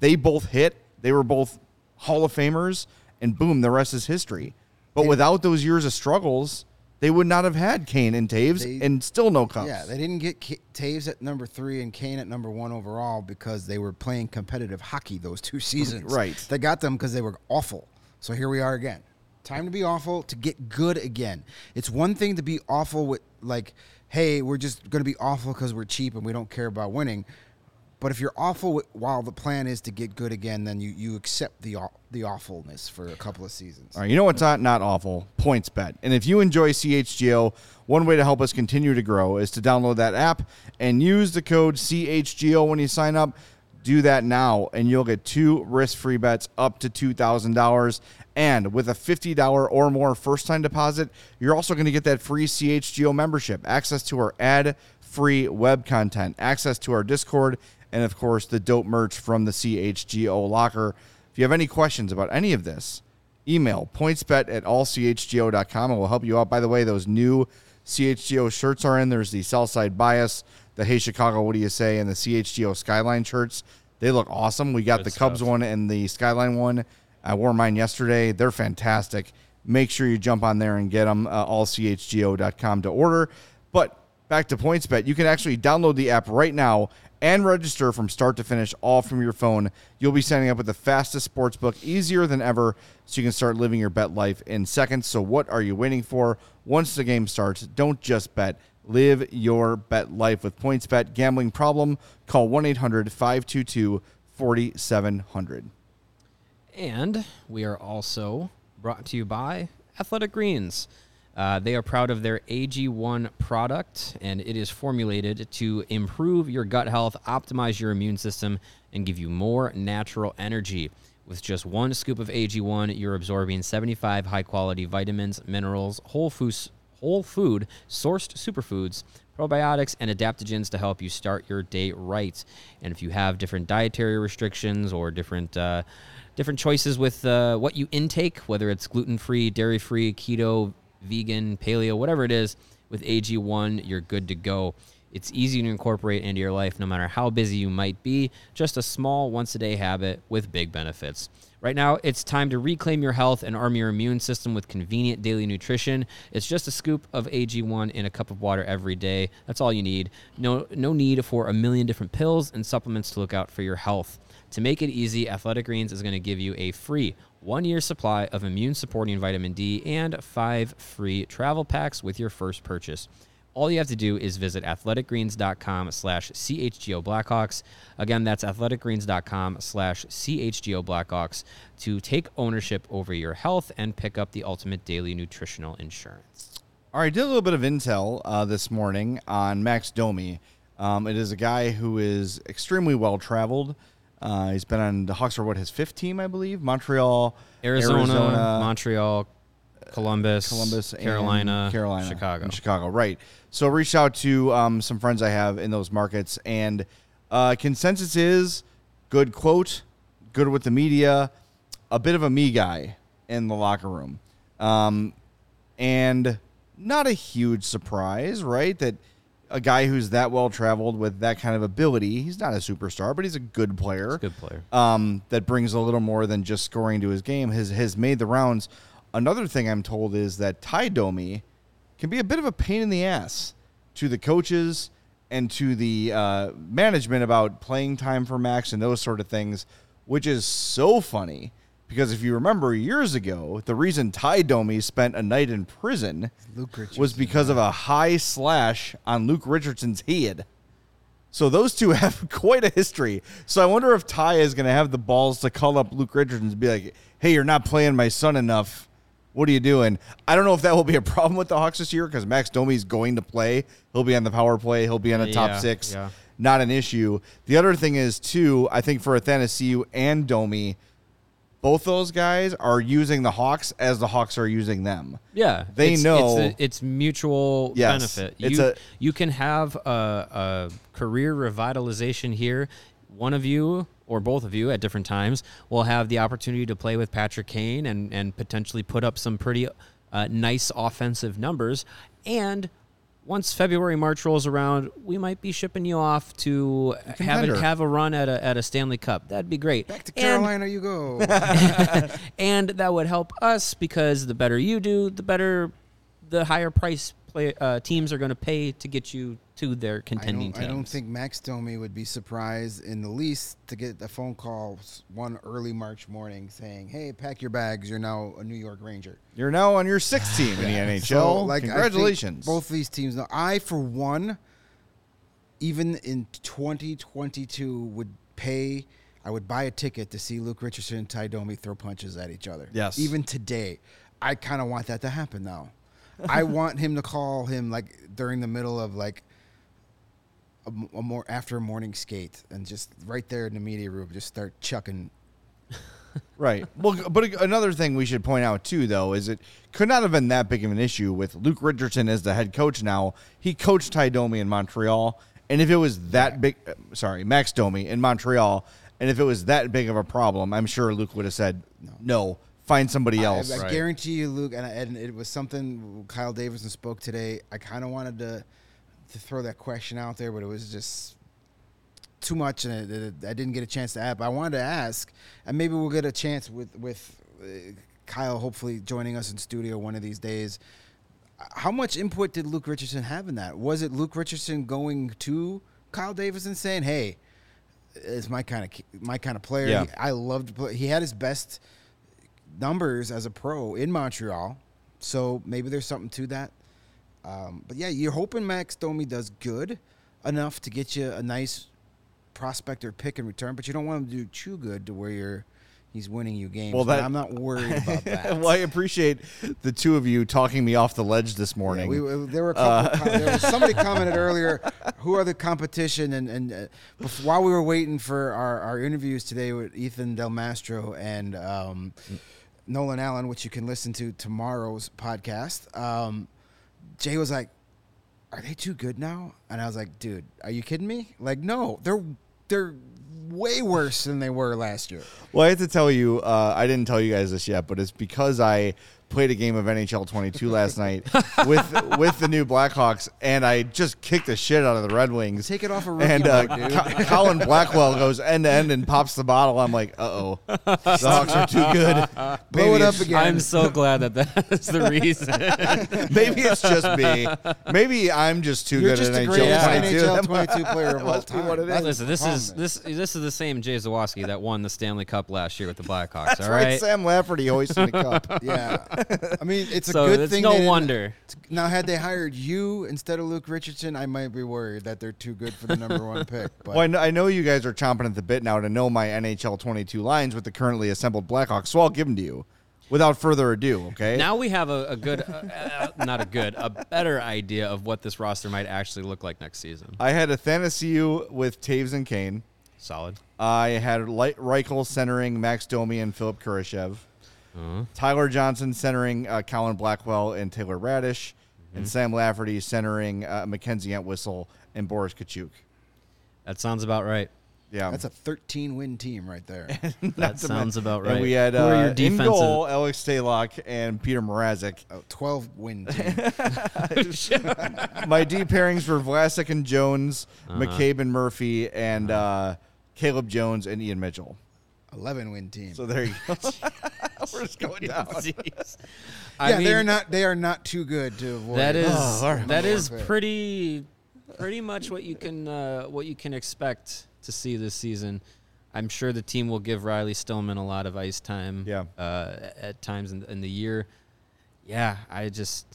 They both hit. They were both Hall of Famers, and boom, the rest is history. But without those years of struggles, they would not have had Kane and Toews, They- and still no cups. Yeah, they didn't get K- Toews at number three and Kane at number one overall because they were playing competitive hockey those two [LAUGHS] seasons. Right. They got them because they were awful. So here we are again. Time to be awful to get good again. It's one thing to be awful with like, hey, we're just going to be awful because we're cheap and we don't care about winning. But if you're awful while the plan is to get good again, then you, you accept the the awfulness for a couple of seasons. All right, you know what's not not awful? Points bet. And if you enjoy CHGO, one way to help us continue to grow is to download that app and use the code CHGO when you sign up. Do that now, and you'll get two risk-free bets up to two thousand dollars. And with a fifty dollar or more first-time deposit, you're also going to get that free CHGO membership, access to our ad-free web content, access to our Discord, and of course the dope merch from the CHGO locker. If you have any questions about any of this, email pointsbet at allchgo.com and we'll help you out. By the way, those new CHGO shirts are in. There's the Southside Bias, the Hey Chicago, what do you say, and the CHGO Skyline shirts. They look awesome. We got Good the Cubs one and the Skyline one. I wore mine yesterday. They're fantastic. Make sure you jump on there and get them, uh, allchgo.com to order. But back to PointsBet, you can actually download the app right now and register from start to finish, all from your phone. You'll be signing up with the fastest sports book, easier than ever, so you can start living your bet life in seconds. So, what are you waiting for? Once the game starts, don't just bet. Live your bet life with PointsBet. Gambling problem? Call 1 800 522 4700. And we are also brought to you by Athletic Greens. Uh, they are proud of their AG1 product, and it is formulated to improve your gut health, optimize your immune system, and give you more natural energy. With just one scoop of AG1, you're absorbing 75 high quality vitamins, minerals, whole foods, whole food sourced superfoods, probiotics, and adaptogens to help you start your day right. And if you have different dietary restrictions or different uh, different choices with uh, what you intake, whether it's gluten free, dairy free, keto, vegan, paleo, whatever it is, with AG1, you're good to go. It's easy to incorporate into your life no matter how busy you might be. Just a small once a day habit with big benefits. Right now, it's time to reclaim your health and arm your immune system with convenient daily nutrition. It's just a scoop of AG1 in a cup of water every day. That's all you need. No, no need for a million different pills and supplements to look out for your health. To make it easy, Athletic Greens is going to give you a free one year supply of immune supporting vitamin D and five free travel packs with your first purchase. All you have to do is visit athleticgreens.com slash CHGO Blackhawks. Again, that's athleticgreens.com slash CHGO Blackhawks to take ownership over your health and pick up the ultimate daily nutritional insurance. All right, did a little bit of intel uh, this morning on Max Domi. Um, it is a guy who is extremely well traveled. Uh, he's been on the Hawks for what his fifth team, I believe. Montreal, Arizona, Montreal, Columbus, Columbus, Carolina, Carolina, Chicago. Chicago. Right. So reached out to um, some friends I have in those markets, and uh, consensus is good quote, good with the media, a bit of a me guy in the locker room, um, and not a huge surprise, right? That a guy who's that well traveled with that kind of ability, he's not a superstar, but he's a good player a good player. um, that brings a little more than just scoring to his game has has made the rounds. Another thing I'm told is that Ty Domi can be a bit of a pain in the ass to the coaches and to the uh, management about playing time for Max and those sort of things, which is so funny because if you remember years ago, the reason Ty Domi spent a night in prison was because of a high slash on Luke Richardson's head. So those two [LAUGHS] have quite a history. So I wonder if Ty is going to have the balls to call up Luke Richardson and be like, "Hey, you're not playing my son enough. What are you doing?" I don't know if that will be a [LAUGHS] problem with the Hawks this year because Max Domi's going to play. He'll be on the power play. He'll be on the top Yeah, six. yeah. Not an issue. The other thing is too. I think for Athanasiou and Domi, both those guys are using the Hawks as the Hawks are using them. Yeah, They it's, know- it's, a- it's mutual Yes, benefit. you a- you can have a, a career revitalization here. One of you or both of you at different times will have the opportunity to play with Patrick Kane and and potentially put up some pretty uh, nice offensive numbers. And once February March rolls around, we might be shipping you off to have a, have a run at a at a Stanley Cup. That'd be great. Back to And- Carolina you go. [LAUGHS] and that would help us because the better you do, the better the higher price play uh, teams are going to pay to get you to their I contending don't, teams. I don't think Max Domi would be surprised in the least to get a phone call one early March morning saying, "Hey, pack your bags. You're now a New York Ranger." You're now on your sixth [SIGHS] team in the NHL. So, like, Congratulations. both of these teams. Know, I, for one, even in 2022, would pay. I would buy a ticket to see Luke Richardson and Ty Domi throw punches at each other. Yes. Even today, I kind of want that to happen now. I want him to call him like during the middle of like a, m- a more after a morning skate and just right there in the media room, just start chucking. [LAUGHS] Right. Well, but another thing we should point out too, though, is it could not have been that big of an issue with Luke Richardson as the head coach. Now he coached Ty Domi in Montreal, and if it was that big, uh, sorry, Max Domi in Montreal, and if it was that big of a problem, I'm sure Luke would have said no. Find somebody else. I, I Right. guarantee you, Luke, and, and it was something Kyle Davidson spoke today. I kind of wanted to to throw that question out there, but it was just too much, and it- I didn't get a chance to ask. But I wanted to ask, and maybe we'll get a chance with with uh, Kyle, hopefully joining us in studio one of these days. How much input did Luke Richardson have in that? Was it Luke Richardson going to Kyle Davidson saying, "Hey"? Is my kind of my kind of player. Yeah. He- I loved to play. He had his best numbers as a pro in Montreal. So maybe there's something to that. Um, but yeah, you're hoping Max Domi does good enough to get you a nice prospect or pick in return, but you don't want him to do too good to where you're he's winning you games. Well, that- I'm not worried about [LAUGHS] that. well, I appreciate the two of you talking me off the ledge this morning. we, we- there were a couple. [LAUGHS] com- there was somebody commented earlier, who are the competition? And, and uh, bef- while we were waiting for our, our interviews today with Ethan Del Mastro and um, Nolan Allan, which you can listen to tomorrow's podcast, um, Jay was like, "Are they too good now?" And I was like, "Dude, are you kidding me? Like, no, they're they're way worse than they were last year." Well, I have to tell you, uh, I didn't tell you guys this yet, but it's because I played a game of NHL 22 last night with [LAUGHS] with the new Blackhawks, and I just kicked the shit out of the Red Wings. Take it off a rookie And uh, mug, dude. Co- Colin Blackwell goes end to end and pops the bottle. I'm like, uh oh, the Hawks are too good. [LAUGHS] Blow Maybe it up again. I'm so glad that that's [LAUGHS] the reason. Maybe it's just me. Maybe I'm just too You're good just at NHL greatest 22. NHL 22 player of all time. what it is. Listen, this is this this is the same Jay Zawaski that won the Stanley Cup last year with the Blackhawks. That's all right. right. Sam Lafferty hoisting the cup. Yeah, [LAUGHS] I mean it's a good it's thing. no they wonder. Now, had they hired you instead of Luke Richardson, I might be worried that they're too good for the number one [LAUGHS] pick. But Well, I know, I know you guys are chomping at the bit now to know my NHL 22 lines with the currently assembled Blackhawks, so I'll give them to you without further ado. Okay. Now we have a, a good, uh, uh, not a good, a better idea of what this roster might actually look like next season. I had a Athanasiou with Toews and Kane. Solid. I had Light Reichel centering Max Domi and Philipp Kurashev. Tyler Johnson centering uh, Colin Blackwell and Taylor Raddysh. And Sam Lafferty centering uh, Mackenzie Entwistle and Boris Katchouk. That sounds about right. Yeah. that's a 13 win team right there. [LAUGHS] That sounds about right. And we had uh, your in goal Alex Stalock and Peter Mrazek. A 12 win team. [LAUGHS] [LAUGHS] My D pairings were Vlasic and Jones, Uh-huh. McCabe and Murphy, and uh, Caleb Jones and Ian Mitchell. 11 win team. So there you go. [LAUGHS] [LAUGHS] We're just going down. [LAUGHS] Jeez. yeah, mean, they're not. They are not too good to avoid. That is Oh, all right. that is Number pretty pretty much what you can uh, what you can expect to see this season. I'm sure the team will give Riley Stillman a lot of ice time. Yeah. Uh, at times in, in the year. Yeah, I just.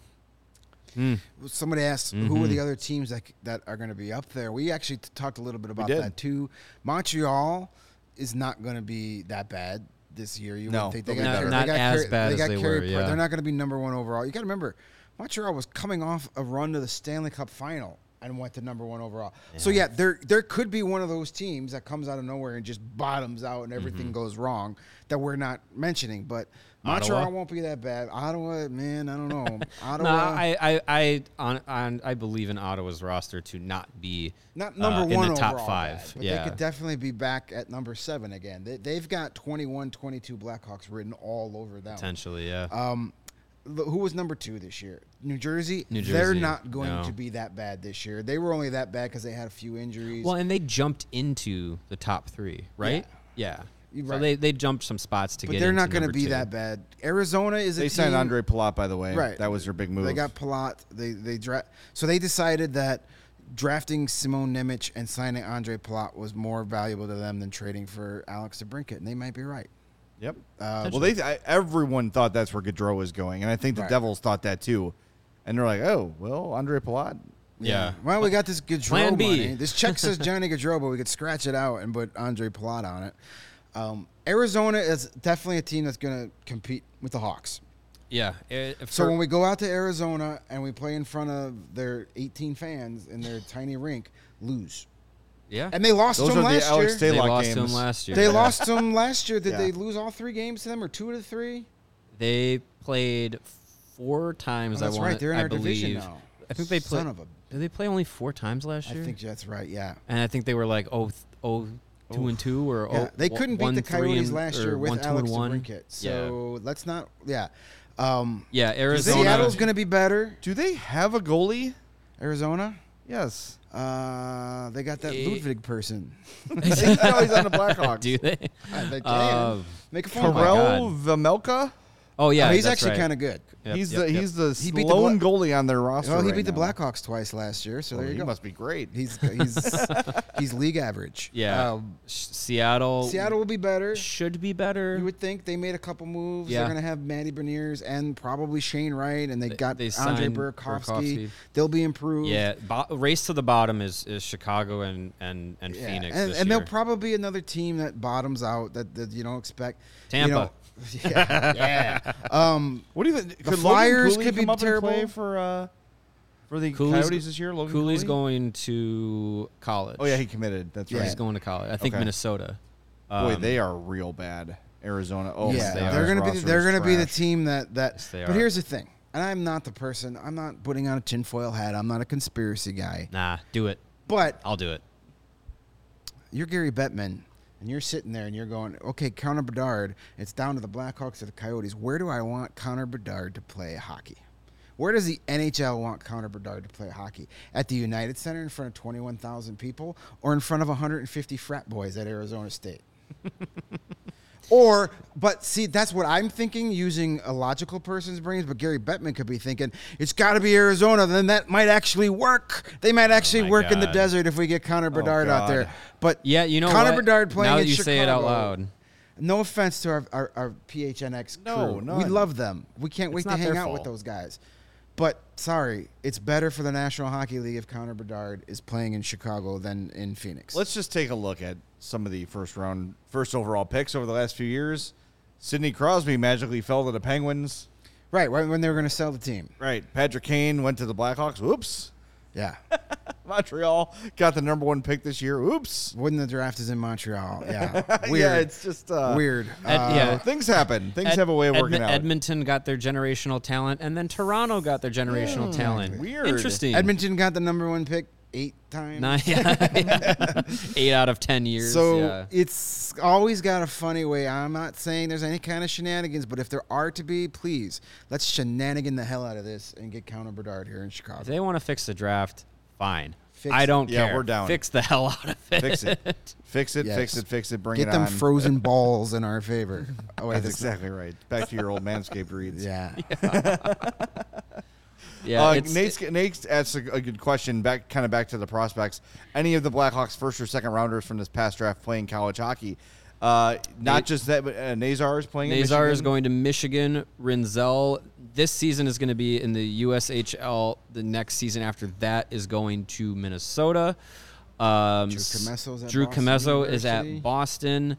Hmm. Somebody asked who Mm-hmm. are the other teams that that are going to be up there. We actually t- talked a little bit about that too. Montreal is not going to be that bad this year. You No, wouldn't think they they'll got be carried- better. they Not got as carried- bad they as got they carried were, pri- yeah. They're not going to be number one overall. You got to remember, Montreal was coming off a run to the Stanley Cup final and went to number one overall. So yeah, there there could be one of those teams that comes out of nowhere and just bottoms out and everything Mm-hmm. goes wrong that we're not mentioning. But Ottawa? Montreal won't be that bad. Ottawa, man, I don't know. [LAUGHS] Ottawa. No, I I I on, on I believe in Ottawa's roster to not be Not uh, number one in the top five. bad, but yeah, they could definitely be back at number seven again. They, they've got 21, 22 Blackhawks written all over them. potentially. Yeah. Um, who was number two this year? New Jersey. New Jersey. They're not going no. to be that bad this year. They were only that bad because they had a few injuries. well, and they jumped into the top three, right? Yeah. You're So right. they they jumped some spots to but get. they're into not going to be two. that bad. Arizona is a They signed team- Andre Palat, by the way. Right. That was their big move. They got Palat. They they dra- so they decided that drafting Simon Nemec and signing Andre Palat was more valuable to them than trading for Alex DeBrincat, and they might be right. Yep. Uh, well, they I, everyone thought that's where Gaudreau was going, and I think the Right. Devils thought that too. And they're like, oh, well, Andre Palat. Yeah. Well, we got this Gaudreau Plan B. money. This check says [LAUGHS] Johnny Gaudreau, but we could scratch it out and put Andre Palat on it. Um, Arizona is definitely a team that's going to compete with the Hawks. Yeah. eh, So when we go out to Arizona and we play in front of their 18 fans in their tiny rink, lose. yeah, And they lost Those to them are the last Alex year. they Stalock lost to them last year. They Yeah. lost to them last year. Did Yeah. they lose all three games to them, or two out of the three? They played four times. Oh, that's I right. They're in I our division believe. now. I think they Son played. of a- Did they play only four times last year? I think that's right. Yeah. and I think they were like oh oh two and two or Yeah, oh they couldn't beat the three Coyotes and- last year with one, two Alex and one. DeBrincat. So let's not. Yeah. Um, yeah, yeah. Arizona. Seattle's going to be better. Do they have a goalie? Arizona. Yes. Uh, they got that Eh. Ludwig person. [LAUGHS] [LAUGHS] no, he's on the Blackhawks. Do they? Uh, they can. Uh, Make a phone call. Terrell God. Vejmelka? oh yeah, Oh, he's that's actually right. kind of good. Yep, he's yep, the yep. he's the He beat the lone Bla- goalie on their roster. Well, he right beat the now. Blackhawks twice last year, so Oh, there you he go. must be great. He's [LAUGHS] he's he's league average. yeah. Um, Sh- Seattle. Seattle will be better. should be better. You would think they made a couple moves. Yeah. They're going to have Matty Beniers and probably Shane Wright, and they, They- got they Andre signed Burakovsky. Burakovsky. They'll be improved. yeah, bo- race to the bottom is, is Chicago and and and Yeah, Phoenix. and, this and year. they'll probably be another team that bottoms out that, that you don't expect. You Tampa. know, [LAUGHS] yeah, yeah. Um, What do you think? The Could Flyers could be come terrible. for uh, for the Cooley's- Coyotes this year. Logan Cooley's Cooley? going to college. Oh yeah, he committed. That's Yeah. right. he's going to college. I think Okay. Minnesota. Boy, Um, they are real bad. Arizona. Oh, yeah, they they are. are going to be Roster they're going to be the team that that. Yes, they but are. here's the thing, and I'm not the person. I'm not putting on a tinfoil hat. I'm not a conspiracy guy. Nah, do it. But I'll do it. you're Gary Bettman, and you're sitting there and you're going, okay, Connor Bedard, it's down to the Blackhawks or the Coyotes. Where do I want Connor Bedard to play hockey? Where does the NHL want Connor Bedard to play hockey? At the United Center in front of 21,000 people or in front of 150 frat boys at Arizona State? Or, but see, that's what I'm thinking using a logical person's brains. But Gary Bettman could be thinking it's got to be Arizona. Then that might actually work. They might actually my work in the desert if we get Connor Bedard out there. But Yeah, you know Connor what? Bedard playing now in that you say it out loud. No offense to our, our, our PHNX crew. No, we love them. We can't wait It's to hang their out with those guys. But sorry, it's better for the National Hockey League if Connor Bedard is playing in Chicago than in Phoenix. Let's just take a look at some of the first round, first overall picks over the last few years. Sidney Crosby magically fell to the Penguins. right when when they were going to sell the team. Right. Patrick Kane went to the Blackhawks. Whoops. Yeah. [LAUGHS] Montreal got the number one pick this year. Oops. when the draft is in Montreal. [LAUGHS] Yeah. Weird. Yeah, it's just uh, Weird. Ed- Uh, yeah. Things happen. Things Ed- have a way of Edmon- working out. Edmonton got their generational talent, and then Toronto got their generational talent. Weird. Interesting. Edmonton got the number one pick eight times. Nine, [LAUGHS] eight out of ten years. So yeah. it's always got a funny way. I'm not saying there's any kind of shenanigans, but if there are to be, please let's shenanigan the hell out of this and get Connor Bedard here in Chicago. if they want to fix the draft, fine. Fix I don't Yeah, care. we're down. Fix the hell out of it. Fix it. Fix it. Yes. Fix it. Fix it. Bring get it them frozen [LAUGHS] balls in our favor. Oh wait, That's that's exactly right. Back to your old Manscaped reads. Yeah. [LAUGHS] Yeah, uh, it's- Nate's, Nate's asks a, a good question. Back, kind of back to the prospects. Any of the Blackhawks first or second rounders from this past draft playing college hockey? Uh, not Nate- just that, but uh, Nazar is playing. in Nazar is going to Michigan. Rinzel this season is going to be in the USHL. The next season after that is going to Minnesota. Um, Drew s- Commesso's Drew Boston is at Boston.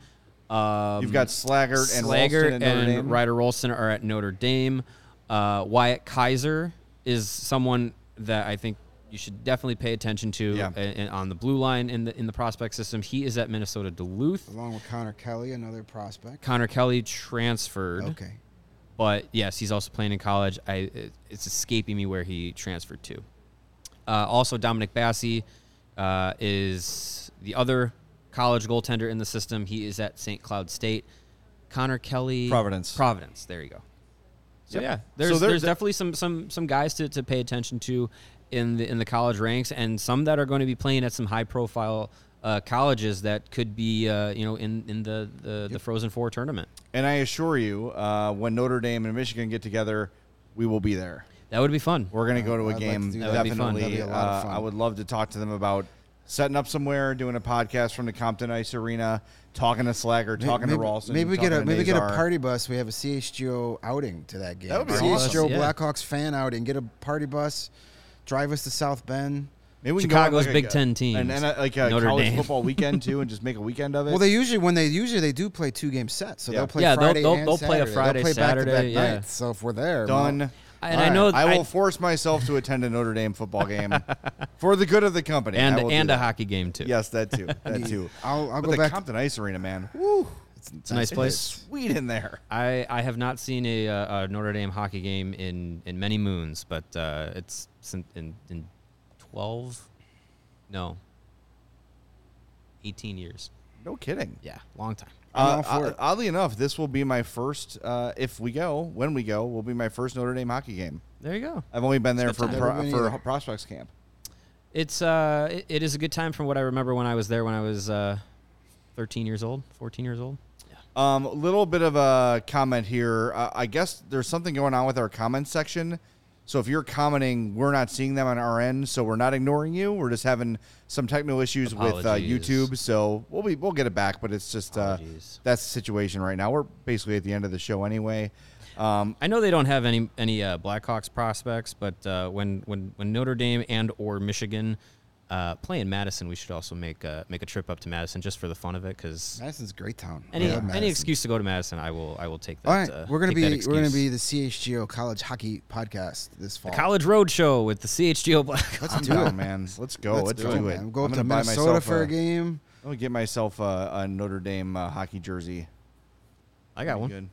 Um, You've got Slaggert and Slaggert Rolston at and Dame. Ryder Rolston are at Notre Dame. Uh, Wyatt Kaiser is someone that I think you should definitely pay attention to Yeah. a- a- on the blue line in the in the prospect system. He is at Minnesota Duluth. Along with Connor Kelly, another prospect. Connor Kelly transferred. Okay. But yes, he's also playing in college. I it- it's escaping me where he transferred to. Uh, also, Dominic Bassi uh, is the other college goaltender in the system. He is at St. Cloud State. Connor Kelly, Providence. Providence. There you go. So Yep. yeah, So there's there- there's definitely some some some guys to, to pay attention to in the in the college ranks, and some that are going to be playing at some high profile uh, colleges that could be uh, you know in in the the, the Frozen Four tournament. And I assure you, uh, when Notre Dame and Michigan get together, we will be there. That would be fun. We're going to go to a I'd like to game. do that. That would be fun. Definitely. That'd be a lot of uh, fun. I would love to talk to them about setting up somewhere, doing a podcast from the Compton Ice Arena, talking to Slagger, talking maybe, to Rolston. Maybe we get a talking to maybe get a party bus. We have a CHGO outing to that game. That would be CHGO awesome. Yeah. Blackhawks fan outing. Get a party bus, drive us to South Bend. Maybe we can go on Chicago's like Big a, Ten team, and, then like a Notre college Dame. football [LAUGHS] weekend too, and just make a weekend of it. Well, they usually when they usually they do play two game sets, so Yeah. they'll play Yeah, they'll- Friday they'll- and they'll play a Friday, they'll play back-to-back Saturday, yeah. nights. So if we're there, done. well, And All I know I I- will force myself to attend a Notre Dame football game [LAUGHS] for the good of the company. and I will do and a hockey game too. Yes, that too. [LAUGHS] That too. I'll, I'll go the back. Compton Ice Arena, man. Woo, it's a nice place. is sweet in there. I, I have not seen a, uh, a Notre Dame hockey game in, in many moons, but uh, it's in, in in twelve, no, eighteen years. No kidding. Yeah, long time. I'm Uh, all for o- it. oddly enough, this will be my first. Uh, if we go, when we go, will be my first Notre Dame hockey game. There you go. I've only been there for pro, been for either. prospects camp. It's uh it, it is a good time from what I remember when I was there when I was uh, thirteen years old, fourteen years old. Um, a little bit of a comment here. Uh, I guess there's something going on with our comment section. So if you're commenting, we're not seeing them on our end, so we're not ignoring you. We're just having some technical issues with uh, YouTube. So we'll be we'll get it back, but it's just uh, that's the situation right now. We're basically at the end of the show anyway. Um, I know they don't have any any uh, Blackhawks prospects, but uh, when when when Notre Dame and or Michigan uh, play in Madison, we should also make a, make a trip up to Madison just for the fun of it. Because Madison's a great town. any I love any excuse to go to Madison, I will I will take that. All right, uh, we're gonna be we're gonna be the CHGO College Hockey Podcast this fall. the College Road Show with the CHGO Blackhawks. Let's [LAUGHS] do it, man. Let's go. Let's, Let's, do, it. do it. man. We'll go I'm up to gonna buy Minnesota myself for a game. I'll get myself a, a Notre Dame uh, hockey jersey. I got Be one. Good.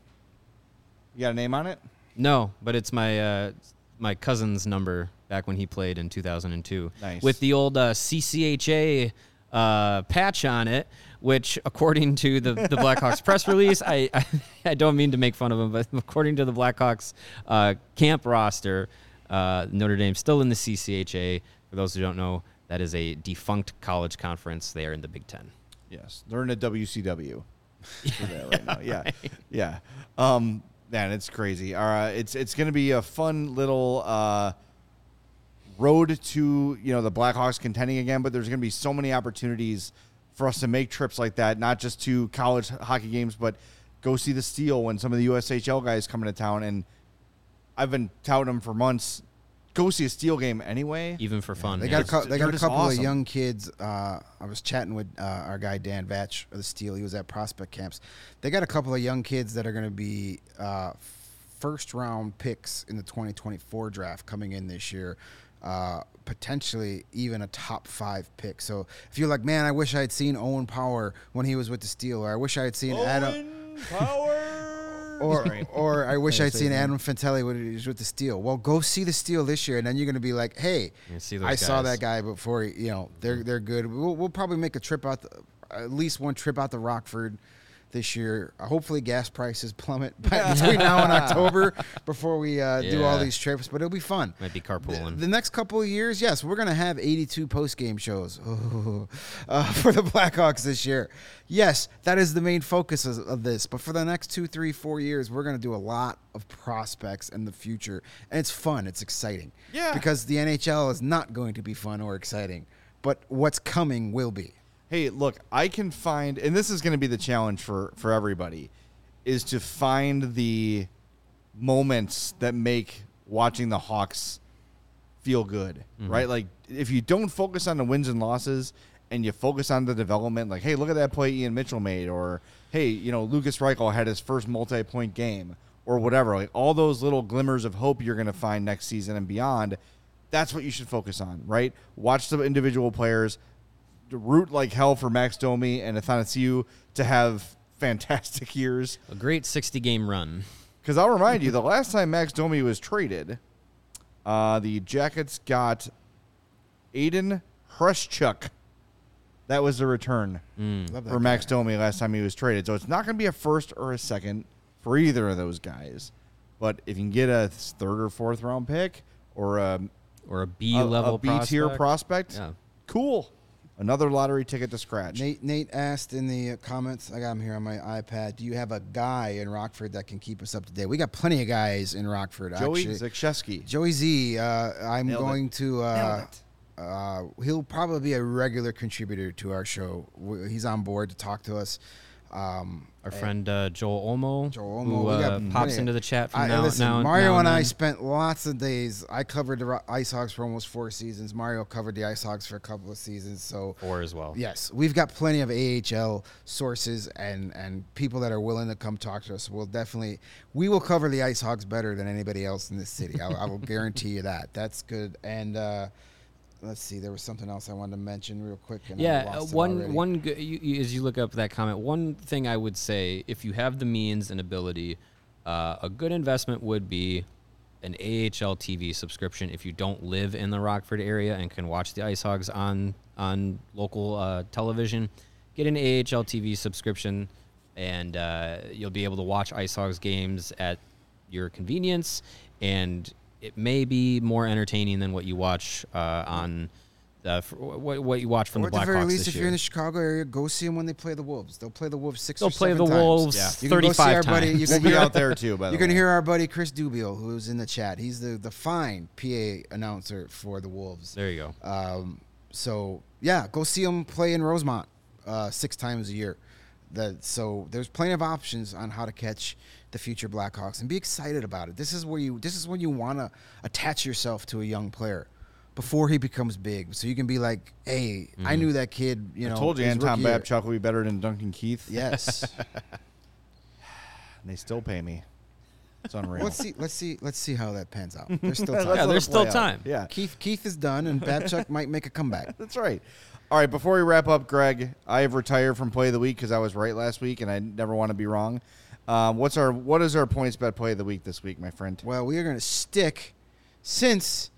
You got a name on it? No, but it's my uh, my cousin's number back when he played in 2002. Nice. With the old uh, CCHA uh, patch on it, which, according to the, the Blackhawks press [LAUGHS] release, I, I I don't mean to make fun of him, but according to the Blackhawks uh, camp roster, uh, Notre Dame's still in the CCHA. For those who don't know, that is a defunct college conference. They are in the Big Ten. Yes, they're in a WCW. [LAUGHS] right now. Yeah, yeah. Um, man, it's crazy. All right, it's it's gonna be a fun little uh, road to you know the Blackhawks contending again. But there's gonna be so many opportunities for us to make trips like that, not just to college hockey games, but go see the Steel when some of the USHL guys come into town. And I've been touting them for months. Go see a Steel game anyway. Even for fun. They yeah. got a It's- couple. They got a couple awesome. of young kids. Uh, I was chatting with uh, our guy Dan Vatch of the Steel. He was at prospect camps. They got a couple of young kids that are going to be uh, first round picks in the 2024 draft coming in this year. Uh, potentially even a top five pick. So if you're like, man, I wish I had seen Owen Power when he was with the Steel, or I wish I had seen Adam. [LAUGHS] Or, or I [LAUGHS] wish I'd seen Adam Fantilli when he was with the Steel. Well, go see the Steel this year, and then you're going to be like, "Hey, Yeah, see those I saw that guy before. You know, they're they're good. We'll, we'll probably make a trip out, the, at least one trip out to Rockford, this year. Hopefully, gas prices [LAUGHS] plummet by- between now and October [LAUGHS] before we uh, do all these trips. But it'll be fun. Might be carpooling. The next couple of years, yes, we're going to have 82 post game shows [LAUGHS] uh, for the Blackhawks this year. Yes, that is the main focus of, of this. But for the next two, three, four years, we're going to do a lot of prospects in the future. And it's fun, it's exciting. Yeah. Because the NHL is not going to be fun or exciting, but what's coming will be. Hey, look, I can find, and this is going to be the challenge for for everybody, is to find the moments that make watching the Hawks feel good, mm-hmm. right? Like if you don't focus on the wins and losses and you focus on the development, like hey, look at that play Ian Mitchell made, or hey, you know Lukas Reichel had his first multi-point game, or whatever. Like all those little glimmers of hope you're going to find next season and beyond. That's what you should focus on, right? Watch the individual players, root like hell for Max Domi and Athanasiou to have [LAUGHS] fantastic years. A great 60 game run. Because I'll remind you, the last time Max Domi was traded, uh, the Jackets got Aiden Hreschuk. That was the return Love that for Max Domi last time he was traded. So it's not going to be a first or a second for either of those guys. But if you can get a third or fourth round pick or a, Or a B a, level a B tier prospect, Yeah. cool. Another lottery ticket to scratch. Nate, Nate asked in the uh, comments, I got him here on my iPad, do you have a guy in Rockford that can keep us up to date? We got plenty of guys in Rockford. Joey actually. Zakshesky. Joey Z, uh, I'm Nailed it. going to. Uh, uh, he'll probably be a regular contributor to our show. He's on board to talk to us. Um, Our friend uh, Joel Olmo, Joel Olmo, who uh, pops into the chat from I, now, listen, now, Mario now and I spent lots of days. I covered the Ice Hawks for almost four seasons. Mario covered the Ice Hawks for a couple of seasons. So Four as well. Yes, we've got plenty of AHL sources and and people that are willing to come talk to us. We'll definitely we will cover the Ice Hawks better than anybody else in this city. I, I will guarantee you that. That's good. And uh, let's see, there was something else I wanted to mention real quick. And Yeah, uh, one one g- you, you, as you look up that comment, one thing I would say, if you have the means and ability, uh, a good investment would be an AHL TV subscription. If you don't live in the Rockford area and can watch the Ice Hogs on on local uh, television, get an AHL TV subscription, and uh, you'll be able to watch Ice Hogs games at your convenience, and it may be more entertaining than what you watch uh, on. The, f- what, what you watch from Or the at the very Blackhawks least, if year. you're in the Chicago area, go see them when they play the Wolves. They'll play the Wolves 6 They'll or play seven the times. Wolves Yeah. You can go see 35 our buddy. times. You We'll can be hear out there too. By the You're way, going to hear our buddy Chris Dubiel, who's in the chat. He's the, the fine PA announcer for the Wolves. There you go. Um, so yeah, go see them play in Rosemont uh, six times a year. That so there's plenty of options on how to catch the future Blackhawks and be excited about it. This is where you this is when you want to attach yourself to a young player before he becomes big, so you can be like, hey, I mm-hmm. knew that kid. You know, I told you Anton rookie. Babchuk will be better than Duncan Keith. Yes. [LAUGHS] And they still pay me. It's unreal. let's see. Let's see. Let's see how that pans out. There's still [LAUGHS] time. Yeah, there's still play out. time. Yeah, Keith Keith is done, and Babchuk might make a comeback. [LAUGHS] that's right. All right, before we wrap up, Greg, I have retired from play of the week because I was right last week, and I never want to be wrong. Um, what's our what is our points bet play of the week this week, my friend? Well, we are going to stick since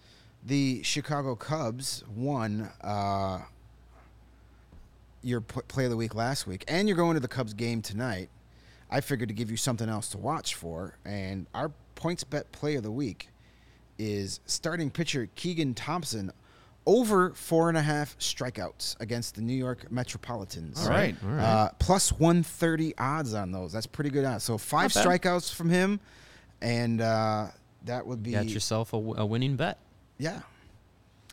the Chicago Cubs won uh, your p- play of the week last week, and you're going to the Cubs game tonight. I figured to give you something else to watch for, and our points bet play of the week is starting pitcher Keegan Thompson over four and a half strikeouts against the New York Metropolitans. All right. All right. Uh, plus 130 odds on those. That's pretty good odds. So five Not bad. strikeouts from him, and uh, that would be Got yourself a, w- a winning bet. yeah.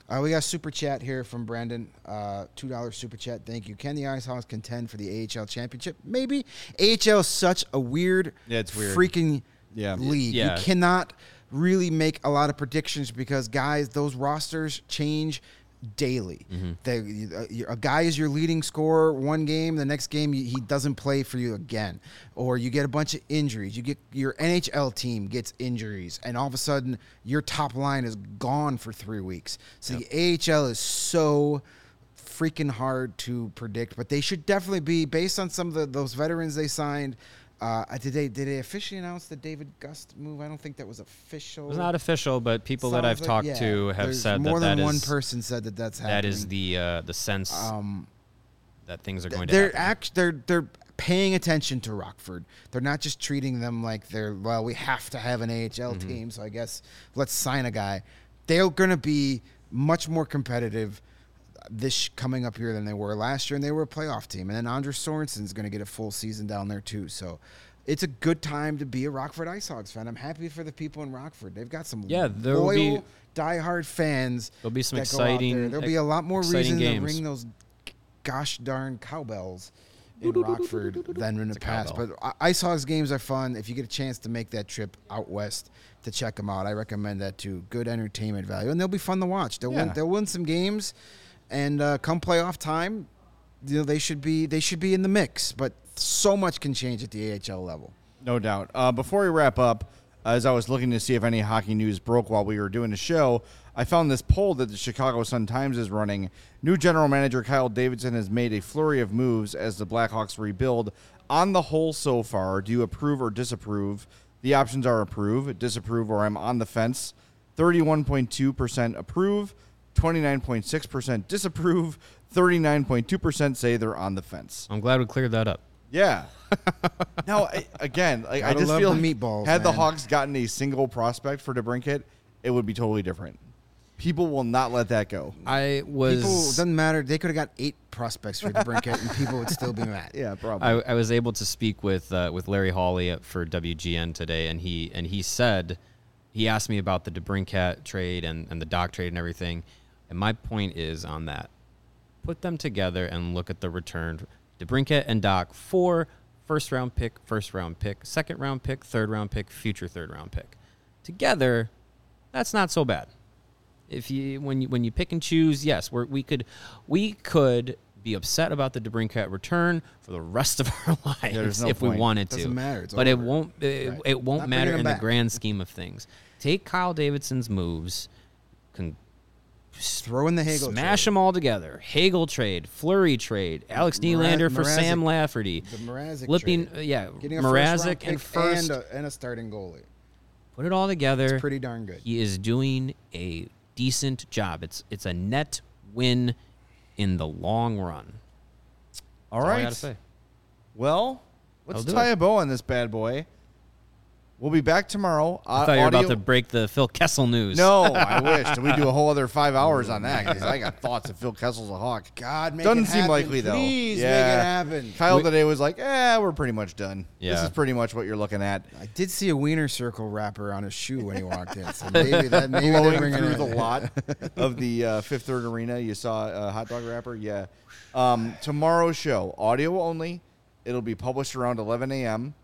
Uh, we got a super chat here from Brandon. Uh, Two dollars super chat. Thank you. Can the Ice Hogs contend for the AHL championship? Maybe. AHL is such a weird, Yeah, it's weird. freaking Yeah. league. Yeah. You cannot really make a lot of predictions because guys, those rosters change daily. Mm-hmm. They, uh, a guy is your leading scorer one game, the next game he doesn't play for you again, or you get a bunch of injuries. You get your NHL team gets injuries, and all of a sudden your top line is gone for three weeks. So the AHL is so freaking hard to predict, but they should definitely be based on some of the, those veterans they signed. Uh, did they did they officially announce the David Gust move? I don't think that was official. It was not official, but people that I've like- talked yeah, to have said more that than that one is- person said that that's happening. that is the uh, the sense um, that things are going to they're act they're they're paying attention to Rockford. They're not just treating them like they're well, we have to have an AHL Mm-hmm. team, so I guess let's sign a guy. They're going to be much more competitive this coming up here than they were last year, and they were a playoff team. And then Andres Sorensen's going to get a full season down there too. So it's a good time to be a Rockford Ice Hogs fan. I'm happy for the people in Rockford. They've got some Yeah, there will loyal, be- diehard fans. There'll be some that go out exciting- there. There'll be a lot more reason games. to ring those gosh darn cowbells in Rockford than in the past. cowbell. But I- Ice Hogs games are fun. If you get a chance to make that trip out west to check them out, I recommend that too. Good entertainment value, and they'll be fun to watch. They'll Yeah. win. They'll win some games, and uh, come playoff time, you know they should be they should be in the mix. But so much can change at the AHL level. No doubt. Uh, before we wrap up, as I was looking to see if any hockey news broke while we were doing the show, I found this poll that the Chicago Sun Times is running. New general manager Kyle Davidson has made a flurry of moves as the Blackhawks rebuild. On the whole, so far, do you approve or disapprove? The options are approve, disapprove, or I'm on the fence. 31.2% approve, 29.6% disapprove, 39.2% say they're on the fence. I'm glad we cleared that up. Yeah. [LAUGHS] now, I, again, like, I Gotta just love feel the meatballs, had the man. Hawks gotten a single prospect for DeBrincat, it would be totally different. People will not let that go. I was People doesn't matter. They could have got eight prospects for the Brinket, and people would still be [LAUGHS] mad. Yeah, probably. I, I was able to speak with uh, with Larry Hawley at- for WGN today, and he and he said he asked me about the DeBrincat trade and, and the Doc trade and everything. And my point is on that: put them together and look at the return. DeBrincat and Doc for first round pick, first round pick, second round pick, third round pick, future third round pick. Together, that's not so bad. If you when you when you pick and choose, yes, we're, we could we could be upset about the DeBrincat return for the rest of [LAUGHS] our lives no if point. we wanted to. Doesn't matter. But it won't. It, Right. it won't Not matter in him the grand scheme of things. Take Kyle Davidson's moves, con- Throw in the Hagel. smash trade. them all together. Hagel trade, Flurry trade, Alex Nylander for Mraz- Sam Lafferty, The Mrazek flipping, trade. uh, yeah, Getting a first Mrazek and first. and a, and a starting goalie. put it all together. It's pretty darn good. He is doing a decent job. It's it's a net win in the long run. all That's all I right. gotta say. Well, let's I'll tie it. a bow on this bad boy. We'll be back tomorrow. I thought you were about to break the Phil Kessel news. No, I [LAUGHS] wish. We do a whole other five hours on that because I got thoughts of Phil Kessel's a hawk. God, make Doesn't it seem happen. likely though. Please yeah. make it happen. Kyle We- today was like, "Yeah, we're pretty much done. This is pretty much what you're looking at." I did see a wiener circle wrapper on his shoe when he walked in, so [LAUGHS] maybe that maybe they're blowing bringing through the lot [LAUGHS] of the uh, Fifth Third Arena. You saw a hot dog wrapper, yeah. Um, tomorrow's show, audio only. It'll be published around 11 a.m.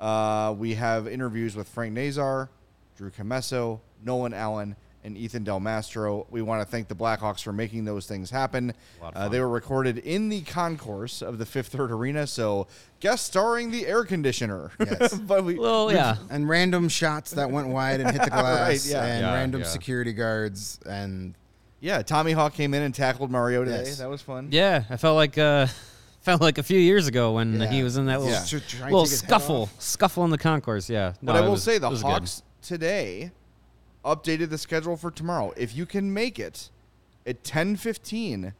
Uh, we have interviews with Frank Nazar, Drew Commesso, Nolan Allan, and Ethan Del Mastro. We want to thank the Blackhawks for making those things happen. Uh, they were recorded in the concourse of the Fifth Third Arena, so guest starring the air conditioner. [LAUGHS] Yes. [LAUGHS] but we, Well, yeah. And random shots that went wide and hit the [LAUGHS] glass, Right, yeah. and Yeah, random yeah. security guards, and yeah, Tommy Hawk came in and tackled Mario today. Yes. That was fun. Yeah, I felt like uh, felt like a few years ago when Yeah. he was in that little, Yeah. Little take his head scuffle, scuffle in the concourse. Yeah, no, But I will was- say the was good. Hawks today updated the schedule for tomorrow. If you can make it at 10:15,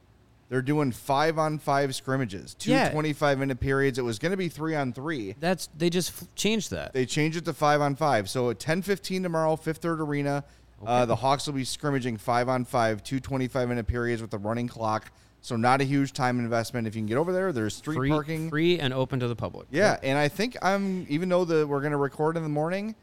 they're doing 5 on 5 scrimmages. Two Yeah. 25 minute periods. It was going to be 3 on 3. That's they just f- changed that. They changed it to 5 on 5. So at 10:15 tomorrow, Fifth Third Arena, uh, the Hawks will be scrimmaging 5 on 5, two 25 minute periods with a running clock. So not a huge time investment if you can get over there. There's street free, parking. free and open to the public. Yeah, and I think I'm even though the we're gonna record in the morning,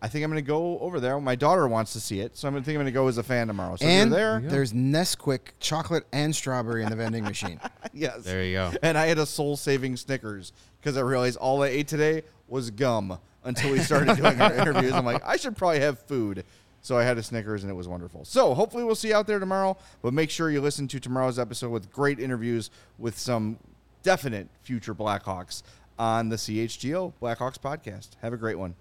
I think I'm gonna go over there. My daughter wants to see it, so I'm gonna think I'm gonna go as a fan tomorrow. So if and you're there, there's Nesquik chocolate and strawberry in the vending machine. [LAUGHS] yes, There you go. And I had a soul saving Snickers because I realized all I ate today was gum until we started doing our [LAUGHS] interviews. I'm like, I should probably have food. So I had a Snickers and it was wonderful. So hopefully we'll see you out there tomorrow. But make sure you listen to tomorrow's episode with great interviews with some definite future Blackhawks on the CHGO Blackhawks podcast. Have a great one.